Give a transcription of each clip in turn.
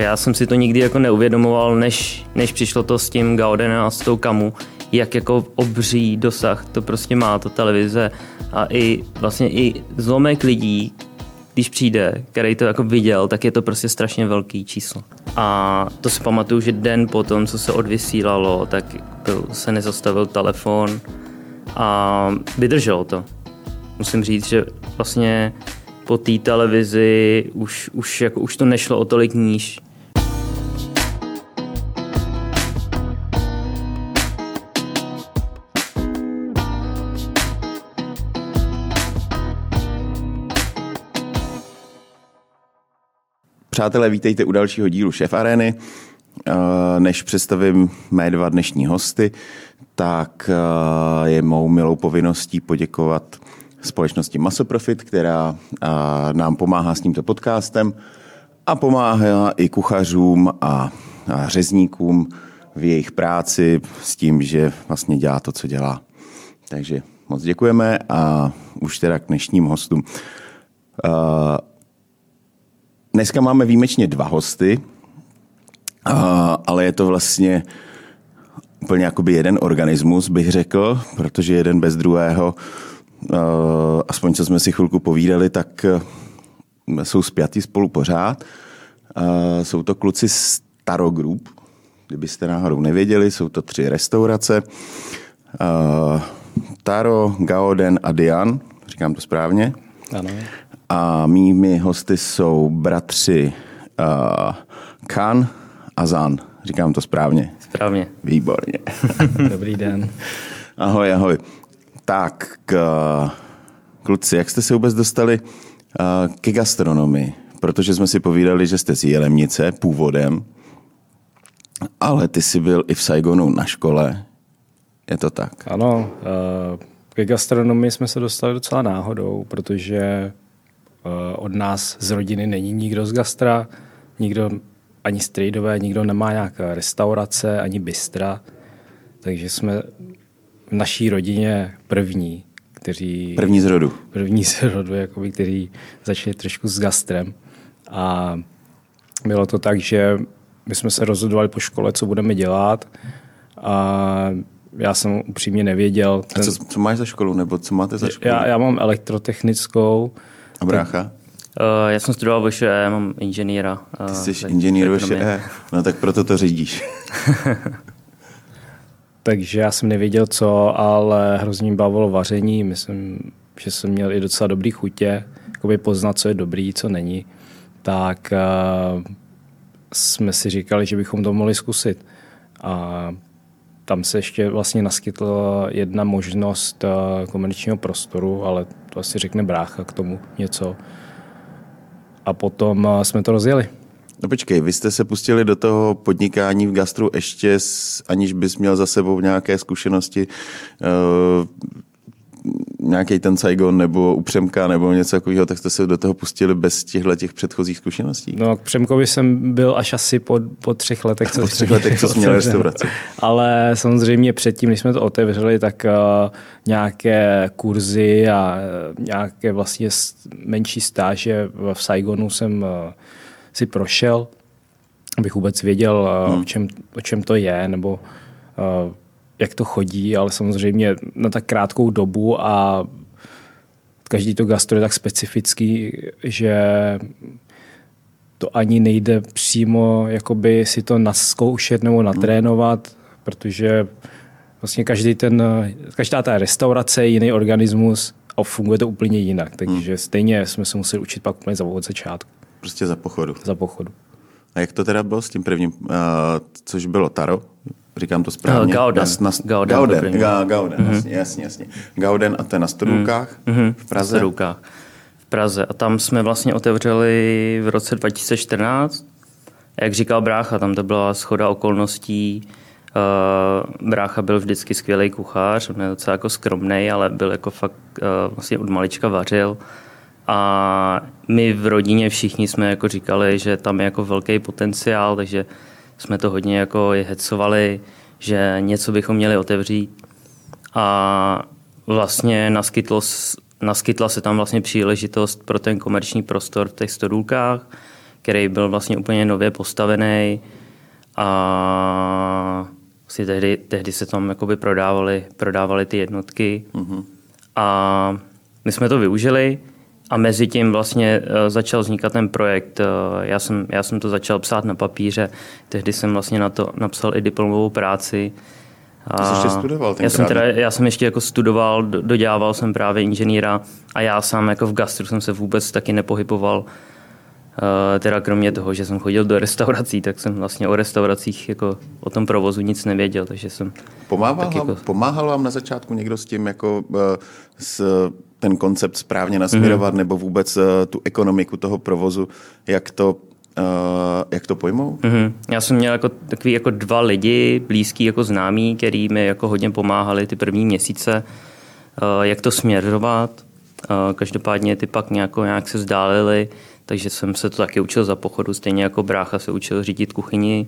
Já jsem si to nikdy jako neuvědomoval, než, než přišlo to s tím Gaudenem a s tou Kamu, jak jako obří dosah to prostě má, to televize a i vlastně i zlomek lidí, když přijde, který to jako viděl, tak je to prostě strašně velký číslo. A to si pamatuju, že den potom, co se odvysílalo, tak byl, se nezastavil telefon a vydrželo to. Musím říct, že vlastně po té televizi už, už, jako, už to nešlo o tolik níž. Přátelé, vítejte u dalšího dílu Šef Areny. Než představím mé dva dnešní hosty, tak je mou milou povinností poděkovat společnosti Masoprofit, která nám pomáhá s tímto podcastem a pomáhá i kuchařům a řezníkům v jejich práci s tím, že vlastně dělá to, co dělá. Takže moc děkujeme a už teda k dnešním hostům. Dneska máme výjimečně dva hosty, ale je to vlastně úplně jakoby jeden organismus, bych řekl, protože jeden bez druhého aspoň co jsme si chvilku povídali, tak eh, jsou spjatí spolu pořád. Jsou to kluci z Taro Group, kdybyste náhodou nevěděli, jsou to tři restaurace. Taro, Gaoden a Dian, říkám to správně. Ano. A mými hosty jsou bratři uh, Kan a Zan. Říkám to správně. Správně. Výborně. Dobrý den. Ahoj, ahoj. Tak, k, kluci, jak jste se vůbec dostali ke gastronomii? Protože jsme si povídali, že jste z Jelemnice původem, ale ty jsi byl i v Saigonu na škole. Je to tak? Ano, ke gastronomii jsme se dostali docela náhodou, protože od nás z rodiny není nikdo z gastra, nikdo ani strejdové, nikdo nemá nějaká restaurace, ani bystra, takže jsme v naší rodině první, kteří... První z rodu. První z rodu, jakoby, kteří začali trošku s gastrem. A bylo to tak, že my jsme se rozhodovali po škole, co budeme dělat. A já jsem upřímně nevěděl. Ten... A co, co máš za školu, nebo co máte za školu? Já, já mám elektrotechnickou. A brácha? Uh, já jsem studoval VŠE, mám inženýra. Uh, Ty jsi inženýr VŠE, no tak proto to řídíš. takže já jsem nevěděl co, ale hrozně mě bavilo vaření. Myslím, že jsem měl i docela dobrý chutě, jakoby poznat, co je dobrý, co není. Tak uh, jsme si říkali, že bychom to mohli zkusit. A tam se ještě vlastně naskytla jedna možnost uh, komerčního prostoru, ale to asi řekne brácha k tomu něco. A potom uh, jsme to rozjeli. No počkej, vy jste se pustili do toho podnikání v gastru ještě, aniž bys měl za sebou nějaké zkušenosti, uh, nějaký ten Saigon nebo Upřemka nebo něco takového, tak jste se do toho pustili bez těchto těch předchozích zkušeností? No k Přemkovi jsem byl až asi po, po třech letech. Co po třech letech, co měl restauraci. Ale samozřejmě předtím, když jsme to otevřeli, tak uh, nějaké kurzy a uh, nějaké vlastně menší stáže v Saigonu jsem uh, si prošel, abych vůbec věděl, hmm. o, čem, o čem to je, nebo jak to chodí, ale samozřejmě na tak krátkou dobu a každý to gastro je tak specifický, že to ani nejde přímo jakoby si to naskoušet nebo natrénovat, protože vlastně každý ten, každá ta restaurace je jiný organismus a funguje to úplně jinak. Takže hmm. stejně jsme se museli učit pak úplně za od začátku. Prostě za pochodu. Za pochodu. A jak to teda bylo s tím prvním, uh, což bylo Taro? Říkám to správně. Uh, Gauden. Na, na, Gauden. Gauden, Ga, Gauden mm-hmm. jasně, jasně, jasně. Gauden a to je na Stodulkách mm-hmm. v Praze? Na v Praze. A tam jsme vlastně otevřeli v roce 2014. Jak říkal Brácha, tam to byla schoda okolností. Uh, brácha byl vždycky skvělý kuchař, on je docela jako skromný, ale byl jako fakt uh, vlastně od malička vařil. A my v rodině všichni jsme jako říkali, že tam je jako velký potenciál, takže jsme to hodně jako hecovali, že něco bychom měli otevřít. A vlastně naskytlo, naskytla se tam vlastně příležitost pro ten komerční prostor v těch stodůlkách, který byl vlastně úplně nově postavený a vlastně tehdy, tehdy se tam jakoby prodávali, prodávali ty jednotky mm-hmm. a my jsme to využili a mezi tím vlastně eh, začal vznikat ten projekt. Eh, já jsem, já jsem to začal psát na papíře, tehdy jsem vlastně na to napsal i diplomovou práci. A to jsi ještě studoval já jsem, teda, já jsem ještě jako studoval, dodělával jsem právě inženýra a já sám jako v gastru jsem se vůbec taky nepohyboval Eh, teda kromě toho, že jsem chodil do restaurací, tak jsem vlastně o restauracích jako o tom provozu nic nevěděl, takže jsem... Pomáhal, vám, jako... pomáhal vám na začátku někdo s tím, jako s, ten koncept správně nasměrovat, mm-hmm. nebo vůbec uh, tu ekonomiku toho provozu, jak to Uh, jak to pojmou? Mm-hmm. Já jsem měl jako takový jako dva lidi, blízký jako známí, který mi jako hodně pomáhali ty první měsíce, uh, jak to směrovat. Uh, každopádně ty pak nějak, nějak se vzdálili takže jsem se to taky učil za pochodu, stejně jako brácha se učil řídit kuchyni.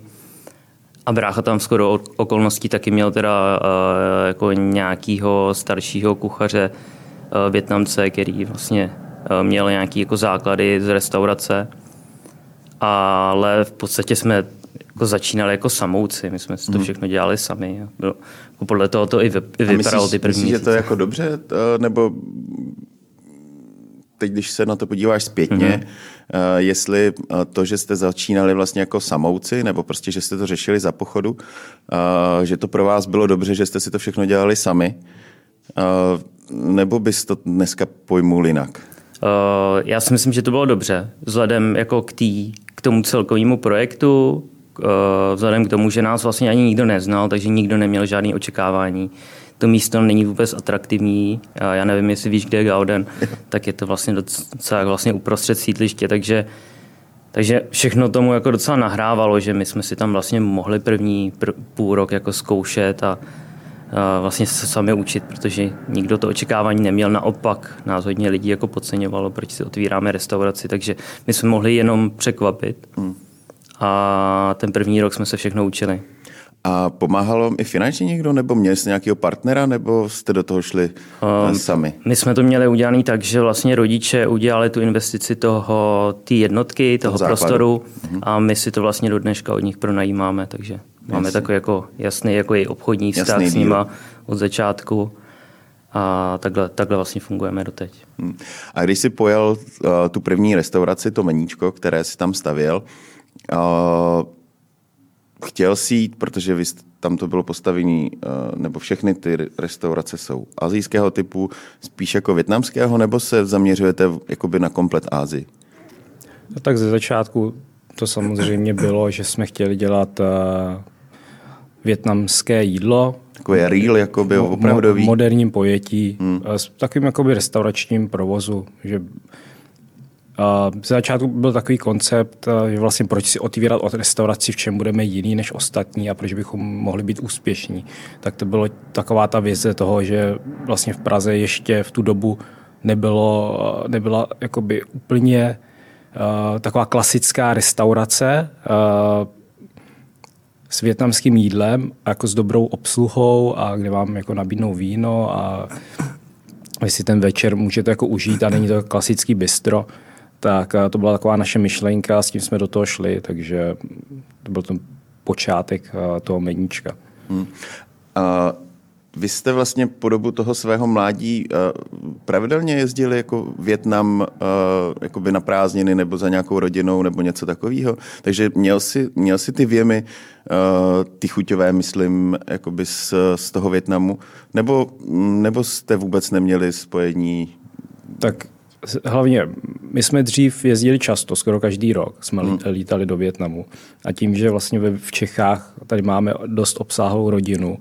A brácha tam skoro okolností taky měl teda uh, jako nějakýho staršího kuchaře Větnamce, který vlastně uh, měl nějaký jako základy z restaurace. Ale v podstatě jsme jako začínali jako samouci, my jsme si to hmm. všechno dělali sami. Bylo, jako podle toho to i, vy, i vypadalo myslíš, ty první myslíš, že to je jako dobře, nebo teď, když se na to podíváš zpětně, mm-hmm. jestli eh, to, že jste začínali vlastně jako samouci, nebo prostě, že jste to řešili za pochodu, eh, že to pro vás bylo dobře, že jste si to všechno dělali sami, nebo bys to dneska pojmul jinak? Já si myslím, že to bylo dobře. Vzhledem jako k, tý, k tomu celkovému projektu, vzhledem k tomu, že nás vlastně ani nikdo neznal, takže nikdo neměl žádné očekávání to místo není vůbec atraktivní. Já nevím, jestli víš, kde je Gauden, tak je to vlastně docela vlastně uprostřed sídliště, takže takže všechno tomu jako docela nahrávalo, že my jsme si tam vlastně mohli první pr- půl rok jako zkoušet a vlastně se sami učit, protože nikdo to očekávání neměl. Naopak nás hodně lidí jako podceňovalo, proč si otvíráme restauraci, takže my jsme mohli jenom překvapit. Hmm. A ten první rok jsme se všechno učili. A pomáhalo i finančně někdo, nebo měli jste nějakého partnera, nebo jste do toho šli um, sami? My jsme to měli udělané tak, že vlastně rodiče udělali tu investici toho, té jednotky, toho, toho prostoru mhm. a my si to vlastně do dneška od nich pronajímáme, takže Máme takový jako jasný jako i obchodní vztah jasný s nima od začátku a takhle, takhle vlastně fungujeme doteď. Hmm. A když si pojel uh, tu první restauraci, to meníčko, které si tam stavěl, uh, chtěl si jít, protože vy, tam to bylo postavení, eh, nebo všechny ty restaurace jsou azijského typu, spíš jako větnamského, nebo se zaměřujete jakoby na komplet Ázii? No tak ze začátku to samozřejmě bylo, že jsme chtěli dělat uh, větnamské jídlo. Takové real, jakoby opravdový. V moderním pojetí, hmm. s takovým jakoby restauračním provozu, že v začátku byl takový koncept, že vlastně proč si otvírat od restauraci, v čem budeme jiný než ostatní a proč bychom mohli být úspěšní. Tak to bylo taková ta vize toho, že vlastně v Praze ještě v tu dobu nebylo, nebyla jakoby úplně uh, taková klasická restaurace uh, s větnamským jídlem, jako s dobrou obsluhou a kde vám jako nabídnou víno a vy si ten večer můžete jako užít a není to klasický bistro tak eh, to byla taková naše myšlenka, s tím jsme do toho šli, takže to byl ten počátek eh, toho meníčka. Hmm. A vy jste vlastně po dobu toho svého mládí uh, pravidelně jezdili jako Větnam uh, jakoby na prázdniny nebo za nějakou rodinou nebo něco takového. Takže měl si, měl si ty věmy, uh, ty chuťové, myslím, jakoby z, z toho Větnamu, nebo, nebo jste vůbec neměli spojení? Tak hlavně my jsme dřív jezdili často, skoro každý rok jsme hmm. lítali do Větnamu. A tím, že vlastně v Čechách tady máme dost obsáhlou rodinu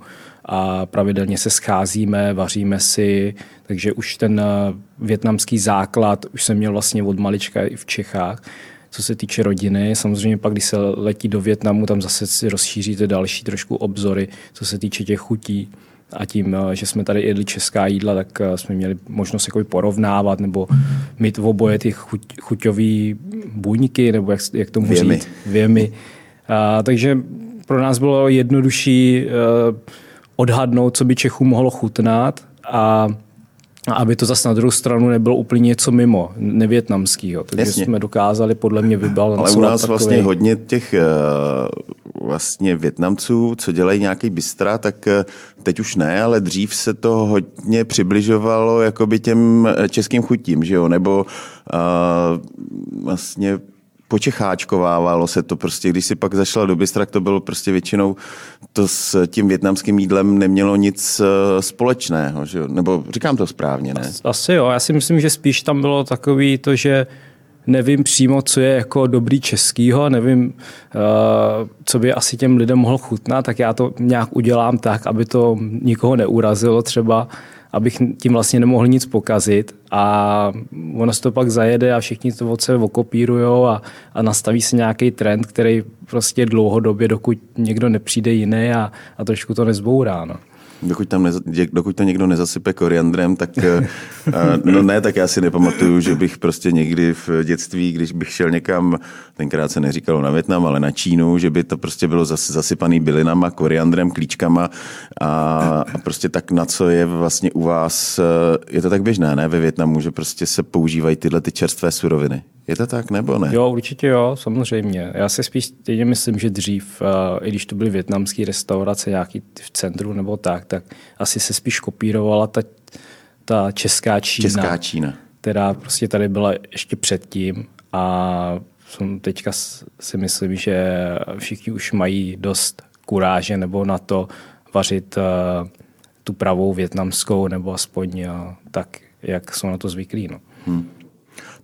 a pravidelně se scházíme, vaříme si, takže už ten eh, větnamský základ už jsem měl vlastně od malička i v Čechách. Co se týče rodiny, samozřejmě pak, když se letí do Větnamu, tam zase si rozšíříte další trošku obzory, co se týče těch chutí a tím, eh, že jsme tady jedli česká jídla, tak eh, jsme měli možnost jako porovnávat nebo mít v oboje ty chuť, chuťové buňky, nebo jak, jak tomu Věmy. říct, věmy. A, takže pro nás bylo jednodušší uh, odhadnout, co by Čechů mohlo chutnat a aby to zase na druhou stranu nebylo úplně něco mimo, nevětnamského. Takže Jasně. jsme dokázali podle mě vybalancovat Ale u nás takový- vlastně hodně těch eh, vlastně Větnamců, co dělají nějaký bystra, tak eh, teď už ne, ale dřív se to hodně přibližovalo jakoby těm eh, českým chutím, že jo, nebo eh, vlastně počecháčkovávalo se to prostě, když si pak zašla do bystra, to bylo prostě většinou, to s tím větnamským jídlem nemělo nic eh, společného, že nebo říkám to správně, ne? Asi jo, já si myslím, že spíš tam bylo takový to, že nevím přímo, co je jako dobrý českýho, nevím, uh, co by asi těm lidem mohlo chutnat, tak já to nějak udělám tak, aby to nikoho neurazilo třeba, abych tím vlastně nemohl nic pokazit a ono se to pak zajede a všichni to od sebe okopírujou a, a nastaví se nějaký trend, který prostě dlouhodobě, dokud někdo nepřijde jiný a, a trošku to nezbourá. No. Dokud, tam neza, dokud to někdo nezasype koriandrem, tak eh, eh, no ne, tak já si nepamatuju, že bych prostě někdy v dětství, když bych šel někam, tenkrát se neříkalo na Větnam, ale na Čínu, že by to prostě bylo zas, zasypaný bylinama, koriandrem, klíčkama a, a prostě tak na co je vlastně u vás, eh, je to tak běžné, ne, ve Větnamu, že prostě se používají tyhle ty čerstvé suroviny. Je to tak, nebo ne? Jo, určitě jo, samozřejmě. Já si spíš stejně myslím, že dřív, uh, i když to byly větnamské restaurace nějaký v centru nebo tak, tak asi se spíš kopírovala ta, ta česká Čína, Česká Čína. která prostě tady byla ještě předtím a jsem teďka si myslím, že všichni už mají dost kuráže nebo na to vařit uh, tu pravou větnamskou nebo aspoň uh, tak, jak jsou na to zvyklí. No.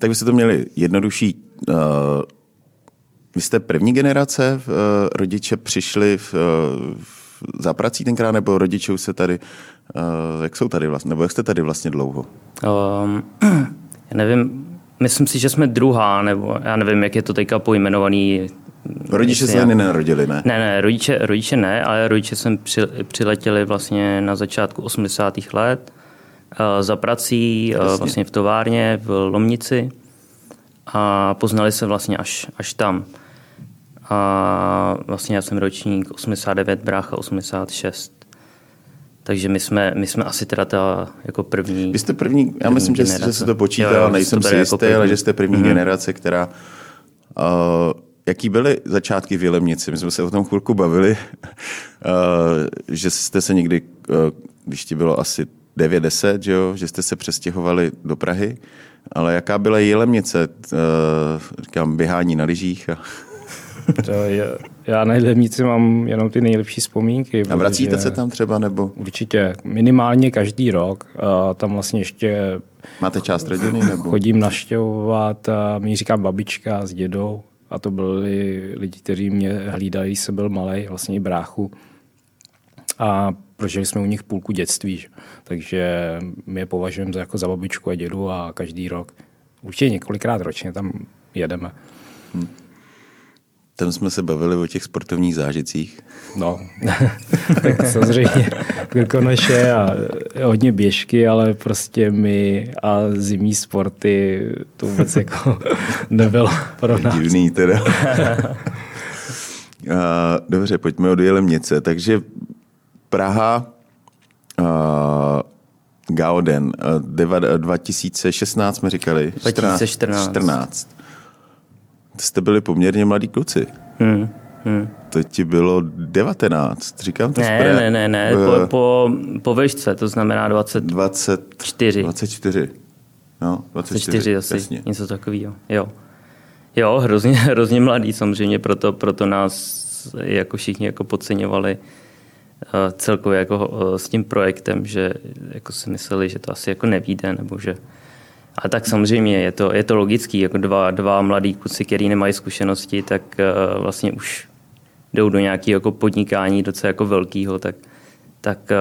Tak byste to měli jednodušší. Uh, vy jste první generace, uh, rodiče přišli v, uh, v, za prací tenkrát, nebo rodiče už se tady, jak jsou tady vlastně, nebo jak jste tady vlastně dlouho? Um, já nevím, myslím si, že jsme druhá, nebo já nevím, jak je to teďka pojmenovaný. Rodiče se ani nenarodili, ne? Ne, ne, rodiče, rodiče ne, ale rodiče jsem při, přiletěli vlastně na začátku 80. let za prací uh, vlastně v továrně v Lomnici a poznali se vlastně až, až tam. A vlastně já jsem ročník 89, brácha 86. Takže my jsme, my jsme asi teda ta jako první. Vy jste první, já myslím, že, že generace. se to počítá, Jo, jo, nejsem si jistý, jako první. ale že jste první generace, která... Uh, jaký byly začátky v Jelemnici? My jsme se o tom chvilku bavili, uh, že jste se někdy, uh, když ti bylo asi 9-10, že, jo, že jste se přestěhovali do Prahy, ale jaká byla Jelemnice? Uh, říkám, běhání na lyžích a, To je, já na Ledemnici mám jenom ty nejlepší vzpomínky. a vracíte se tam třeba, nebo Určitě, minimálně každý rok. A tam vlastně ještě máte část rodiny, nebo? chodím naštěvovat, a mi říkám babička s dědou. A to byli lidi, kteří mě hlídali, když jsem byl malý, vlastně i bráchu. A prožili jsme u nich půlku dětství. že? Takže my je považujeme za, jako za babičku a dědu a každý rok, určitě několikrát ročně tam jedeme. Tam jsme se bavili o těch sportovních zážitcích. No, tak samozřejmě Krkonoše a hodně běžky, ale prostě my a zimní sporty to vůbec jako nebylo pro nás. Divný teda. A, Dobře, pojďme od Jelemnice. Takže Praha, a, Gauden, a, deva- 2016 jsme říkali. 2014. 14. Jste byli poměrně mladí kluci. Hmm, hmm. To ti bylo 19, říkám to Ne, správně? ne, ne, ne, Eh, po, po, po vešce, to znamená 20, 24. 24. 24. No, 24, 24 asi, jasně. něco takového. Jo. Jo, hrozně, hrozně mladý samozřejmě, proto, proto nás jako všichni jako podceňovali eh, celkově jako eh, s tím projektem, že jako si mysleli, že to asi jako nevíde, nebo že a tak samozřejmě je to, je to logický, jako dva, dva mladí kluci, který nemají zkušenosti, tak eh, vlastně už jdou do nějakého jako podnikání docela jako velkého, tak, tak eh,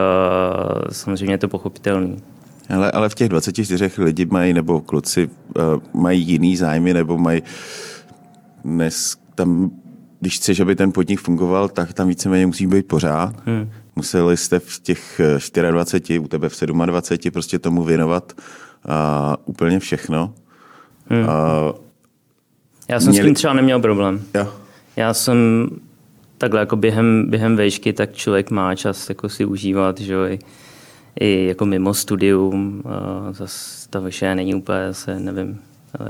samozřejmě je to pochopitelný. Ale, ale v těch 24 lidi mají, nebo kluci mají jiný zájmy, nebo mají dnes tam, když chceš, aby ten podnik fungoval, tak tam víceméně musí být pořád. Hmm. Museli jste v těch eh, 24, u tebe v 27 prostě tomu věnovat uh, úplně všechno. Hmm. Uh, Já jsem Měli- s tím třeba neměl problém. jo. Já jsem takhle jako během, během vejšky, tak člověk má čas jako si užívat, že jo, i, i jako mimo studium, zase ta vyše není úplně, se nevím,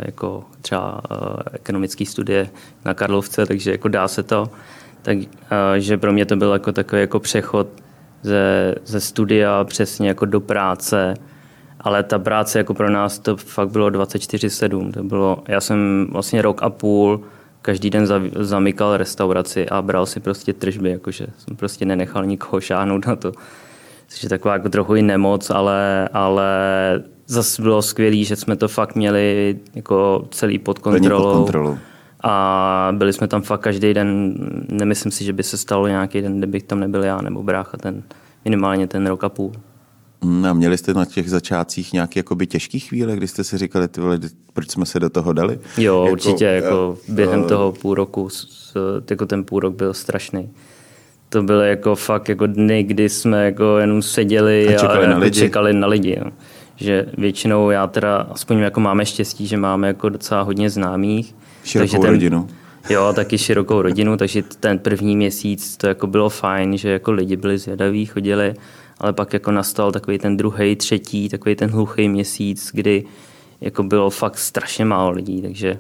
jako třeba ekonomické studie na Karlovce, takže jako dá se to. Takže pro mě to byl jako takový jako přechod ze, ze studia přesně jako do práce, ale ta práce jako pro nás to fakt bylo 24-7. To bylo, já jsem vlastně rok a půl každý den zamykal restauraci a bral si prostě tržby, jakože jsem prostě nenechal nikoho šáhnout na to. Což je taková jako trochu i nemoc, ale, ale zase bylo skvělé, že jsme to fakt měli jako celý pod kontrolou. Pod kontrolou. A byli jsme tam fakt každý den. Nemyslím si, že by se stalo nějaký den, kdybych tam nebyl já nebo brácha ten, minimálně ten rok a půl. Mm, a měli jste na těch začátcích nějaké jakoby těžké chvíle, kdy jste si říkali, tyhle, proč jsme se do toho dali? Jo, jako, určitě. Jako během uh, toho půl roku, jako ten půl rok byl strašný. To byly jako fakt jako dny, kdy jsme jako jenom seděli a, čekali, a na, jako lidi. čekali na lidi. Jo. Že většinou já teda, aspoň jako máme štěstí, že máme jako docela hodně známých. Širokou takže ten, rodinu. Jo, taky širokou rodinu, takže ten první měsíc to jako bylo fajn, že jako lidi byli zvědaví, chodili ale pak jako nastal takový ten druhý, třetí, takový ten hluchý měsíc, kdy jako bylo fakt strašně málo lidí, takže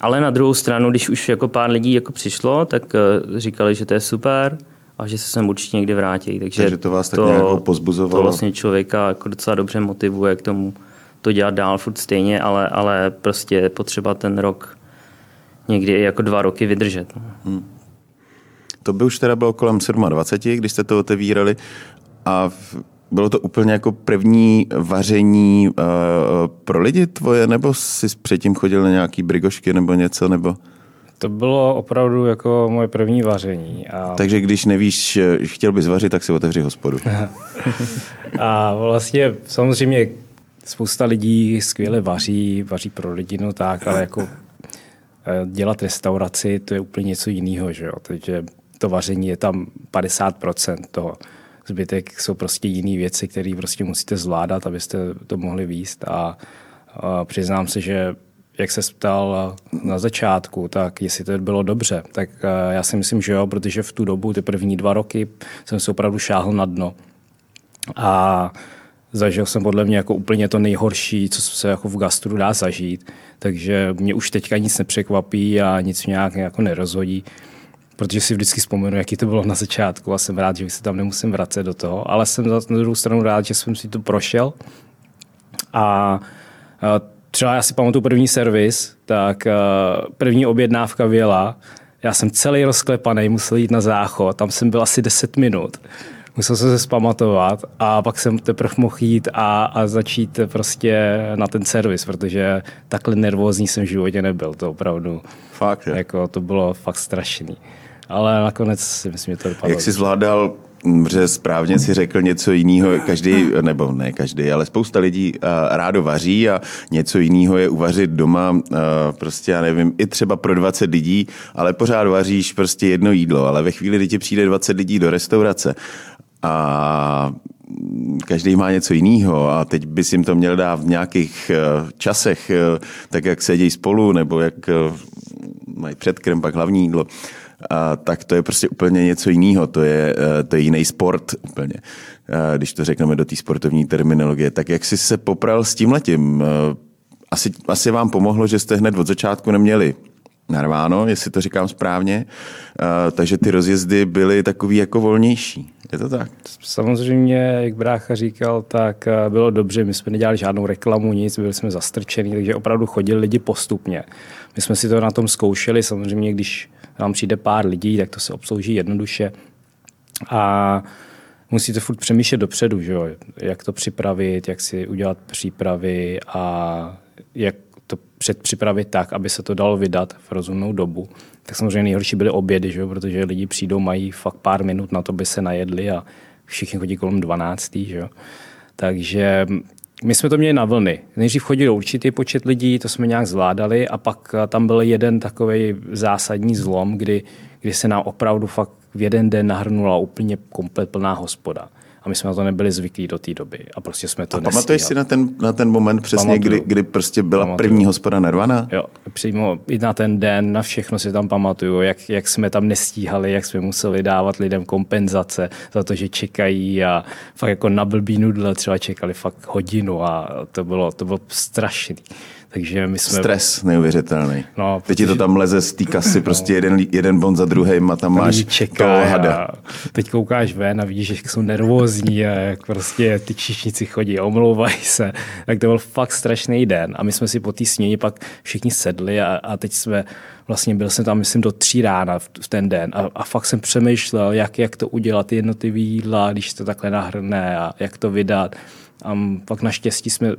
ale na druhou stranu, když už jako pár lidí jako přišlo, tak eh, říkali, že to je super a že se sem určitě někdy vrátí. Takže, takže to vás tak to, nějak pozbuzovalo? To vlastně člověka jako docela dobře motivuje k tomu to dělat dál furt stejně, ale, ale prostě je potřeba ten rok někdy jako dva roky vydržet. No. Hmm. To by už teda bylo kolem 27, když jste to otevírali. A bylo to úplně jako první vaření uh, pro lidi tvoje, nebo jsi předtím chodil na nějaký brigošky nebo něco, nebo... To bylo opravdu jako moje první vaření. A... Takže když nevíš, chtěl bys vařit, tak si otevři hospodu. a vlastně samozřejmě spousta lidí skvěle vaří, vaří pro lidi, no tak, ale jako eh, dělat restauraci, to je úplně něco jiného, že jo? Takže to vaření je tam 50% toho zbytek jsou prostě jiné věci, které prostě musíte zvládat, abyste to mohli výst a, a přiznám se, že jak se ptal na začátku, tak jestli to bylo dobře, tak eh, já si myslím, že jo, protože v tu dobu, ty první dva roky, jsem se opravdu šáhl na dno. A zažil jsem podle mě jako úplně to nejhorší, co se jako v gastru dá zažít. Takže mě už teďka nic nepřekvapí a nic mě nějak jako nerozhodí protože si vždycky vzpomenu, jaký to bylo na začátku a jsem rád, že se tam nemusím vracet do toho, ale jsem na druhou stranu rád, že jsem si to prošel a třeba já si pamatuju první servis, tak první objednávka věla, já jsem celý rozklepaný, musel jít na záchod, tam jsem byl asi 10 minut. Musel jsem se zpamatovat a pak jsem teprve mohl jít a, a začít prostě na ten servis, protože takhle nervózní jsem v životě nebyl, to opravdu. Fakt, je. Jako, to bylo fakt strašný ale nakonec si myslím, že to dopadlo. Jak jsi zvládal že správně si řekl něco jiného, každý, nebo ne každý, ale spousta lidí uh, rádo vaří a něco jiného je uvařit doma, uh, prostě já nevím, i třeba pro 20 lidí, ale pořád vaříš prostě jedno jídlo, ale ve chvíli, kdy ti přijde 20 lidí do restaurace a každý má něco jiného a teď bys jim to měl dát v nějakých uh, časech, tak jak sedí spolu, nebo jak mají předkrm, pak hlavní jídlo, a, tak to je prostě úplně něco jiného. To je, eh, to je jiný sport úplně. A, když to řekneme do té sportovní terminologie. Tak jak jsi se popral s tím letím? Eh, asi, asi vám pomohlo, že jste hned od začátku neměli narváno, jestli to říkám správně, a, takže ty rozjezdy byly takový jako volnější. Je to tak? Samozřejmě, jak brácha říkal, tak eh, bylo dobře. My jsme nedělali žádnou reklamu, nic, byli jsme zastrčení, takže opravdu chodili lidi postupně. My jsme si to na tom zkoušeli, samozřejmě, když vám přijde pár lidí, tak to se obslouží jednoduše. A musíte furt přemýšlet dopředu, že jo? jak to připravit, jak si udělat přípravy a jak to předpřipravit tak, aby se to dalo vydat v rozumnou dobu. Tak samozřejmě nejhorší byly obědy, že jo? protože lidi přijdou, mají fakt pár minut na to, by se najedli a všichni chodí kolem 12. Že jo? Takže my jsme to měli na vlny. Nejdřív chodil určitý počet lidí, to jsme nějak zvládali a pak eh, tam byl jeden takový zásadní zlom, kdy, kdy se nám opravdu fakt v jeden den nahrnula úplně komplet plná hospoda. A my jsme na to nebyli zvyklí do té doby. A prostě jsme to A pamatuješ si na ten, na ten moment přesně, kdy, kdy prostě byla Pamatuju. první hospoda Nirvana? Jo, přímo i na ten den, na všechno si tam pamatuju, jak, jak jsme tam nestíhali, jak jsme museli dávat lidem kompenzace za to, že čekají a fakt jako na blbý nudle třeba čekali fakt hodinu a to bylo, to bylo strašný. Takže my jsme... Stres neuvěřitelný. No, Teď ti to tam leze z té kasy, prostě jeden, jeden bon za druhým a tam máš lidi toho hada. teď koukáš ven a vidíš, že jsou nervózní a jak prostě ty číšníci chodí a omlouvají se. Tak to byl fakt strašný den a my jsme si po té směně pak všichni sedli a, a teď jsme vlastně byl jsem tam, myslím, do tří rána v, v ten den a, a fakt jsem přemýšlel, jak, jak to udělat, ty jednotlivý jídla, když to takhle nahrne a jak to vydat. A pak naštěstí jsme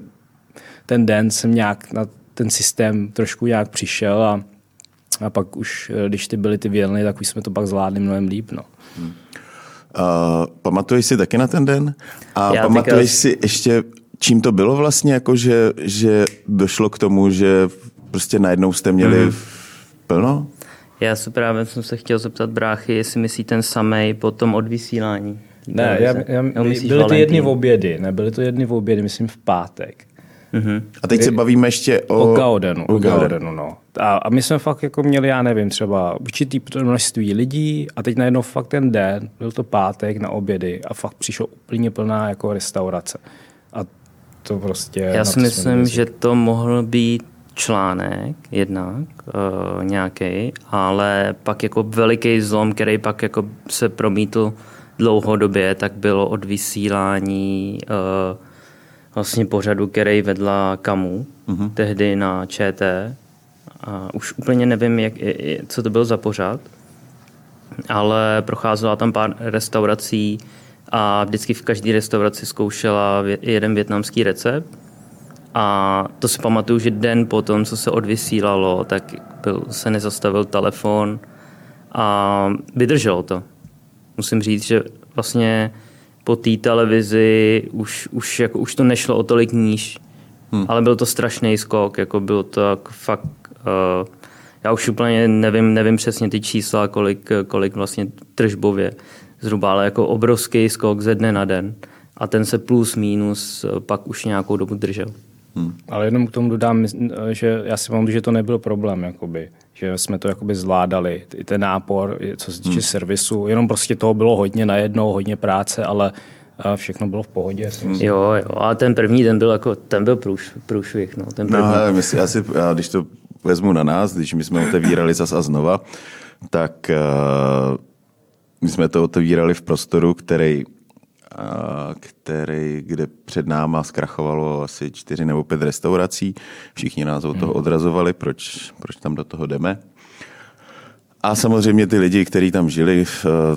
ten den jsem nějak na ten systém trošku nějak přišel a, a pak už, eh, když ty byly ty vělny, tak už jsme to pak zvládli mnohem líp. No. Uh, pamatuješ si taky na ten den? A Já pamatuješ teďka- si ještě, čím to bylo vlastně, jako že, že došlo k tomu, že prostě najednou jste měli Mhm. plno? Já se právě jsem se chtěl zeptat bráchy, jestli myslí ten samej po tom odvysílání. Ne, já, já, myslíš byly to jedny v obědy, ne, byly to jedny v obědy, myslím v pátek. Mhm. A teď se bavíme ještě o... O Gaudenu. O O Gaudenu. Gaudenu no. a, a my jsme fakt jako měli, já nevím, třeba určitý množství lidí a teď najednou fakt ten den, byl to pátek na obědy a fakt přišlo úplně plná jako restaurace. A to prostě... Já si myslím, že to mohl být článek jednak uh, nějaký, ale pak jako veliký zlom, který pak jako se promítl dlouhodobě, tak bylo odvysílání uh, vlastně pořadu, který vedla Kamu, mm-hmm. tehdy na ČT. A už úplně nevím, jak, co to byl za pořad, ale procházela tam pár restaurací a vždycky v každé restauraci zkoušela jeden větnamský recept. A to si pamatuju, že den potom, co se odvysílalo, tak byl, se nezastavil telefon a vydrželo to. Musím říct, že vlastně po té televizi už, už, jako, už to nešlo o tolik níž, hmm. ale byl to strašný skok, jako bylo to jako fakt, uh, já už úplně nevím, nevím přesně ty čísla, kolik, kolik vlastně tržbově zhruba, ale jako obrovský skok ze dne na den a ten se plus minus eh, pak už nějakou dobu držel. Ale jenom k tomu dodám, že já si pamatuju, že to nebyl problém, jakoby, jsme to jakoby zvládali, i ten nápor, co se týče hmm. servisu, jenom prostě toho bylo hodně najednou, hodně práce, ale a všechno bylo v pohodě. myslím. Jo, jo, a ten první den byl jako, ten byl průš, průšvih, no, ten první. No, ale my si, já si, já, když to vezmu na nás, když my jsme otevírali zas a znova, tak uh, my jsme to otevírali v prostoru, který, který, kde před náma zkrachovalo asi čtyři nebo pět restaurací. Všichni nás od toho odrazovali, proč, proč tam do toho jdeme. A samozřejmě ty lidi, kteří tam žili,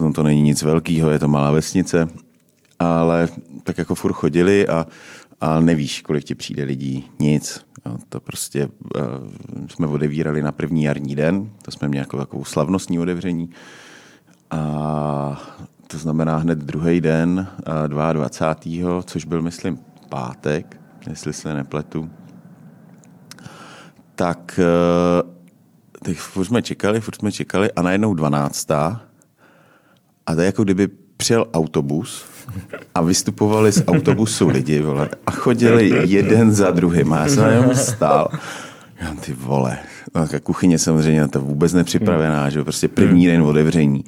no to není nic velkého, je to malá vesnice, ale tak jako furt chodili a, a nevíš, kolik ti přijde lidí, nic. Jo, to prostě uh, jsme odevírali na první jarní den, to jsme měli jako takovou slavnostní otevření. A to znamená hned druhý den, uh, 22. což byl, myslím, pátek, jestli se nepletu, tak uh, teď furt jsme čekali, furt jsme čekali a najednou 12. A to je jako kdyby přijel autobus a vystupovali z autobusu lidi, vole, a chodili jeden za druhým. A já jsem jenom stál. Já, ty vole. Tak kuchyně samozřejmě na to vůbec nepřipravená, že jo, prostě první den otevření.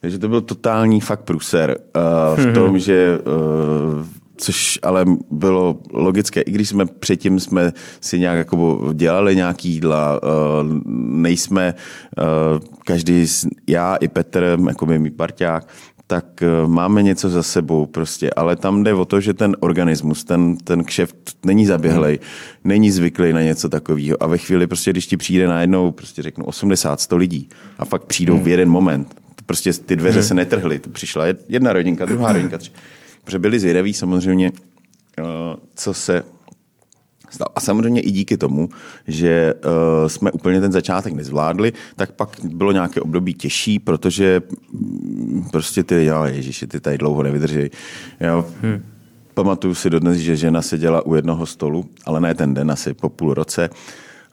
Takže to byl totální fakt průser uh, v tom, že uh, což ale bylo logické, i když jsme předtím jsme si nějak jako dělali nějaký jídla, uh, nejsme každý, já i Petr, jako mý parťák, tak uh, máme něco za sebou prostě, ale tam jde o to, že ten organismus, ten, ten kšeft není zaběhlej, není zvyklý na něco takového a ve chvíli prostě, když ti přijde najednou, prostě řeknu 80, 100 lidí a fakt přijdou v jeden moment, prostě ty dveře se netrhly, přišla jedna rodinka, druhá rodinka, tři. Protože byli zvědaví samozřejmě, eh, co se. A samozřejmě i díky tomu, že uh, jsme úplně ten začátek nezvládli, tak pak bylo nějaké období těžší, protože mm, prostě ty, jo, ježiši, ty tady dlouho nevydrží. Jo. Hmm. Pamatuju si dodnes, že žena seděla u jednoho stolu, ale ne ten den, asi po půl roce.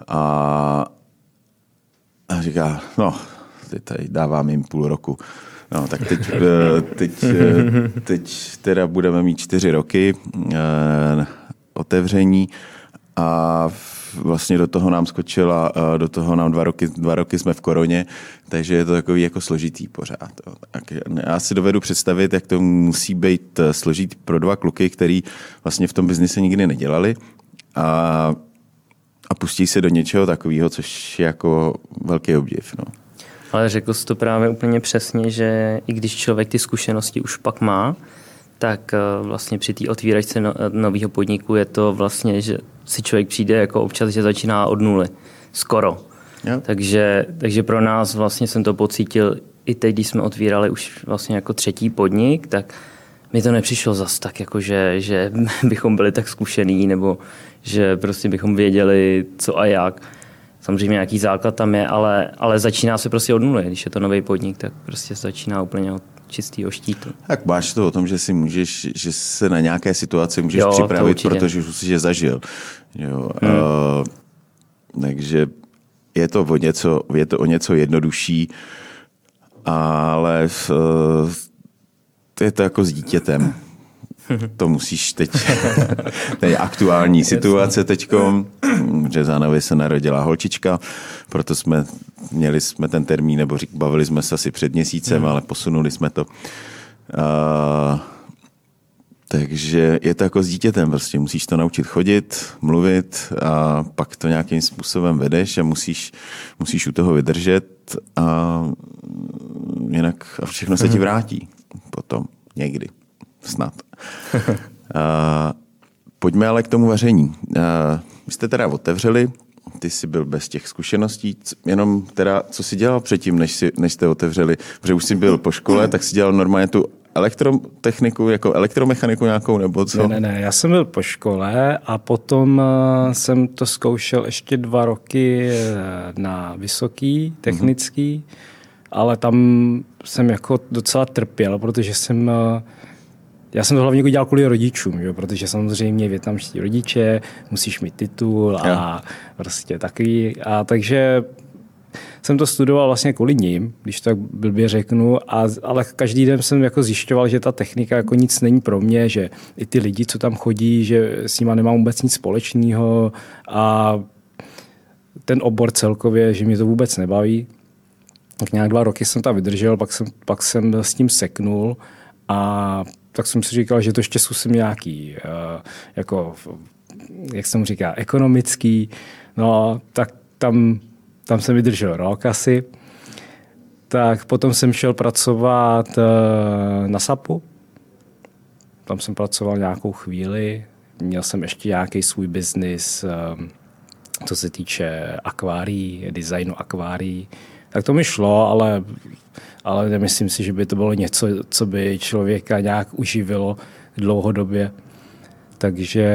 A, a říká, no, ty tady dávám jim půl roku. No, tak teď, eh, teď, eh, teď teda budeme mít čtyři roky otevření a vlastně do toho nám skočila, do toho nám dva roky, dva roky jsme v koroně, takže je to takový jako složitý pořád. Já si dovedu představit, jak to musí být složitý pro dva kluky, který vlastně v tom biznise nikdy nedělali a, a pustí se do něčeho takového, což je jako velký obdiv. No. Ale řekl jsi to právě úplně přesně, že i když člověk ty zkušenosti už pak má, tak eh, vlastně při té otvíračce no, nového podniku je to vlastně, že si člověk přijde jako občas, že začíná od nuly. Skoro. Jo. Takže, takže pro nás vlastně jsem to pocítil i teď, když jsme otvírali už vlastně jako třetí podnik, tak mi to nepřišlo zas tak, jako že, že bychom byli tak zkušený, nebo že prostě bychom věděli, co a jak. Samozřejmě nějaký základ tam je, ale, ale začíná se prostě od nuly. Když je to nový podnik, tak prostě začíná úplně od čistého štítu. Tak máš to o tom, že si můžeš, že se na nějaké situaci můžeš jo, připravit, protože už si je zažil. Jo, hmm. uh, takže je to, o něco, je to o něco jednodušší, ale uh, je to jako s dítětem. To musíš teď, to je aktuální situace teď, že Zánovi se narodila holčička, proto jsme měli jsme ten termín, nebo řík, bavili jsme se asi před měsícem, hmm. ale posunuli jsme to. Uh, takže je to jako s dítětem, prostě musíš to naučit chodit, mluvit a pak to nějakým způsobem vedeš a musíš, musíš u toho vydržet a jinak a všechno se ti vrátí potom někdy. Snad. uh, pojďme ale k tomu vaření. Uh, vy jste teda otevřeli, ty jsi byl bez těch zkušeností, jenom teda, co jsi dělal předtím, než, si, než jste otevřeli? Protože už jsi byl po škole, tak jsi dělal normálně tu elektrotechniku, jako elektromechaniku nějakou, nebo co? Ne, ne, ne, já jsem byl po škole a potom jsem to zkoušel ještě dva roky e, na vysoký, technický, mm-hmm. ale tam jsem jako docela trpěl, protože jsem já jsem to hlavně jako dělal kvůli rodičům, jo, protože samozřejmě větnamští rodiče, musíš mít titul a ja. prostě takový. A takže jsem to studoval vlastně kvůli ním, když tak blbě řeknu, a, ale každý den jsem jako zjišťoval, že ta technika jako nic není pro mě, že i ty lidi, co tam chodí, že s nima nemám vůbec nic společného a ten obor celkově, že mě to vůbec nebaví. Tak nějak dva roky jsem tam vydržel, pak jsem, pak jsem s tím seknul a tak jsem si říkal, že to ještě zkusím nějaký, uh, jako, jak se mu říká, ekonomický. No, tak tam, tam jsem vydržel rok asi. Tak potom jsem šel pracovat uh, na SAPu. Tam jsem pracoval nějakou chvíli. Měl jsem ještě nějaký svůj biznis, uh, co se týče akvárií, designu akvárií. Tak to mi šlo, ale ale nemyslím si, že by to bylo něco, co by člověka nějak uživilo dlouhodobě. Takže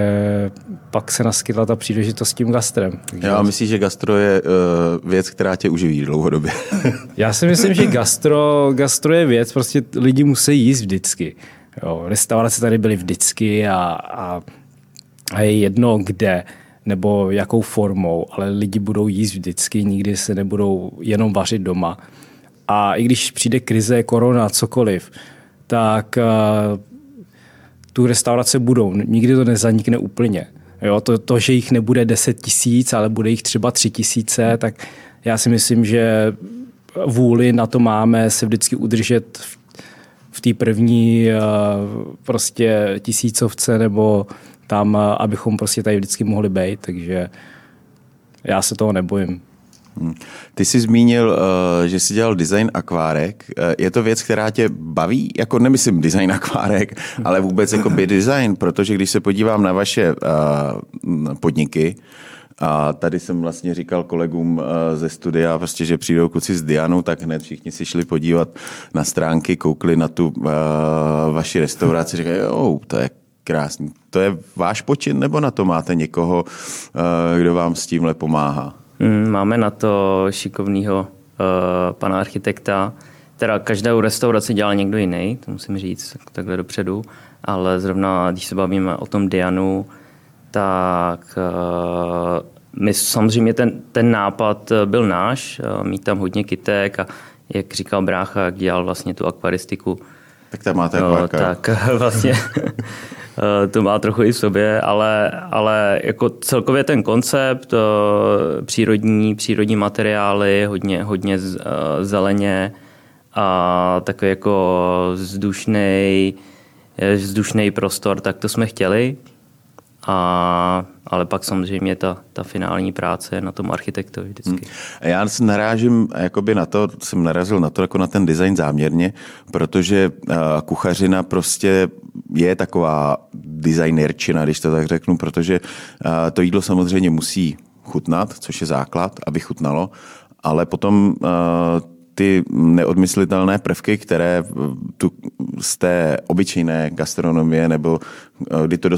pak se naskytla ta příležitost s tím gastrem. Takže Já myslím, že gastro je uh, věc, která tě uživí dlouhodobě. Já si myslím, že gastro, gastro je věc, prostě lidi musí jíst vždycky. Jo, restaurace tady byly vždycky a, a, a je jedno kde nebo jakou formou, ale lidi budou jíst vždycky, nikdy se nebudou jenom vařit doma. A i když přijde krize, korona, cokoliv, tak uh, tu restaurace budou. Nikdy to nezanikne úplně. Jo, to, to, že jich nebude 10 tisíc, ale bude jich třeba 3 tisíce, tak já si myslím, že vůli na to máme se vždycky udržet v, v té první uh, prostě tisícovce nebo tam, uh, abychom prostě tady vždycky mohli být, takže já se toho nebojím. Hmm. Ty jsi zmínil, eh, že jsi dělal design akvárek. Eh, je to věc, která tě baví? Jako nemyslím design akvárek, ale vůbec jako by design, protože když se podívám na vaše eh, podniky, a tady jsem vlastně říkal kolegům ze studia, prostě, že přijdou kluci s Dianou, tak hned všichni si šli podívat na stránky, koukli na tu uh, vaši restauraci, říkají, jo, to je krásný. To je váš počin, nebo na to máte někoho, uh, kdo vám s tímhle pomáhá? Mm, máme na to šikovného uh, pana architekta, teda každou restauraci dělal někdo jiný, to musím říct takhle dopředu, ale zrovna když se bavíme o tom Dianu, tak uh, my samozřejmě ten, ten nápad byl náš, mít tam hodně kytek a jak říkal brácha, jak dělal vlastně tu akvaristiku, Tak tam máte no, akvárka. tak vlastně eh, to má trochu i v sobě, ale, ale jako celkově ten koncept, eh, přírodní, přírodní materiály, hodně, hodně eh, zeleně a takový jako vzdušný, vzdušný prostor, tak to jsme chtěli. A, ale pak samozřejmě ta, ta finální práce na tom architektovi vždycky. A Já s- narážím jakoby na to, jsem narazil na to jako na ten design záměrně, protože uh, kuchařina prostě je taková designerčina, když to tak řeknu, protože uh, to jídlo samozřejmě musí chutnat, což je základ, aby chutnalo, ale potom uh, ty neodmyslitelné prvky, které tu z té obyčejné gastronomie nebo eh, kdy to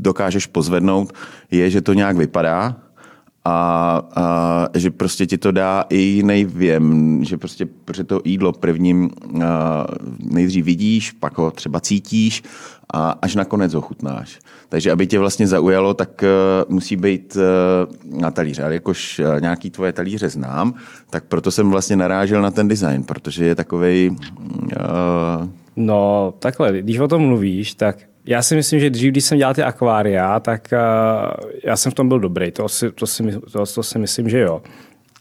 dokážeš pozvednout, je, že to nějak vypadá a, a že prostě ti to dá i věm, že prostě protože to jídlo prvním a, nejdřív vidíš, pak ho třeba cítíš a až nakonec ho chutnáš. Takže aby tě vlastně zaujalo, tak uh, musí být uh, na talíře. Ale jakož uh, nějaký tvoje talíře znám, tak proto jsem vlastně narážel na ten design, protože je takovej uh, No, takhle, když o tom mluvíš, tak já si myslím, že dřív, když jsem dělal ty akvária, tak uh, já jsem v tom byl dobrý. To si, to si, to, to si myslím, že jo.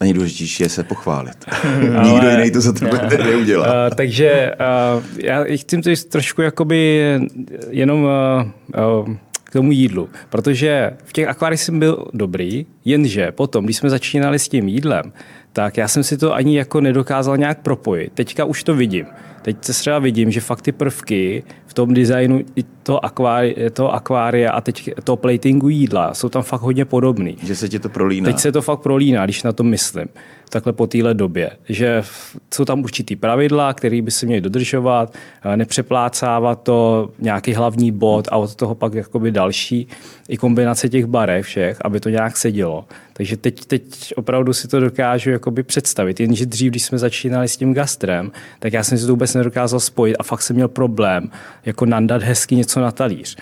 nejdůležitější je se pochválit. Nikdo jiný to za tebe neudělá. Uh, takže uh, já chci to trošku jakoby jenom uh, uh, k tomu jídlu, protože v těch akváriích jsem byl dobrý, jenže potom, když jsme začínali s tím jídlem, tak já jsem si to ani jako nedokázal nějak propojit. Teďka už to vidím. Teď se třeba vidím, že fakt ty prvky v tom designu toho, akvári, toho akvária a teď toho platingu jídla jsou tam fakt hodně podobný. Že se ti to prolíná. Teď se to fakt prolíná, když na to myslím, takhle po téhle době, že jsou tam určitý pravidla, které by se měly dodržovat, eh, nepřeplácávat to nějaký hlavní bod a od toho pak jakoby další i kombinace těch barev všech, aby to nějak sedělo. Takže teď, teď opravdu si to dokážu jakoby představit, jenže dřív, když jsme začínali s tím gastrem, tak já jsem si to vůbec nedokázal spojit a fakt jsem měl problém jako nandat hezky něco na talíř.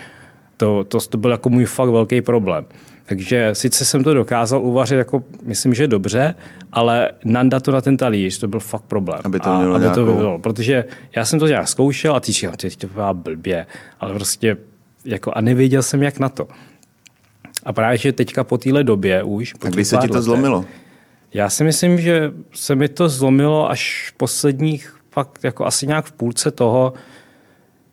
To, to, to byl jako můj fakt velký problém. Takže sice jsem to dokázal uvařit, jako myslím, že dobře, ale nandat to na ten talíř, to byl fakt problém. Aby to a, mělo aby to nějakou- bylo, protože já jsem to nějak zkoušel a ty říkal, ty to byla blbě, ale prostě jako a nevěděl jsem, jak na to. A právě, že teďka po téhle době už... po A těch kdy se ti to letech- zlomilo? já si myslím, že se mi to zlomilo až v posledních, fakt jako asi nějak v půlce toho,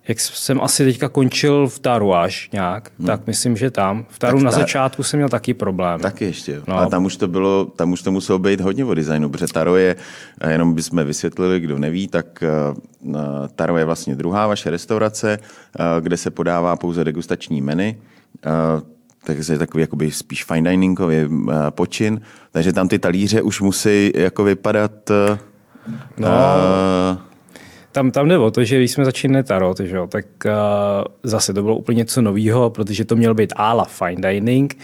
jak jsem asi teďka končil v Taru až nějak, hmm. tak myslím, že tam. V Taru Tak na ta- začátku jsem měl taky problém. Taky ještě, jo. No. Ale tam už to bylo, tam už to muselo být hodně o designu, protože Taro je, a jenom bychom vysvětlili, kdo neví, tak uh, Taro je vlastně druhá vaše restaurace, uh, kde se podává pouze degustační menu. Uh, takže je takový jakoby spíš fine diningový počin, takže tam ty talíře už musí jako vypadat No. uh, Tam, tam jde o to, že když jsme začínali tarot, že jo, tak uh, zase to bylo úplně něco nového, protože to měl být ála fine dining,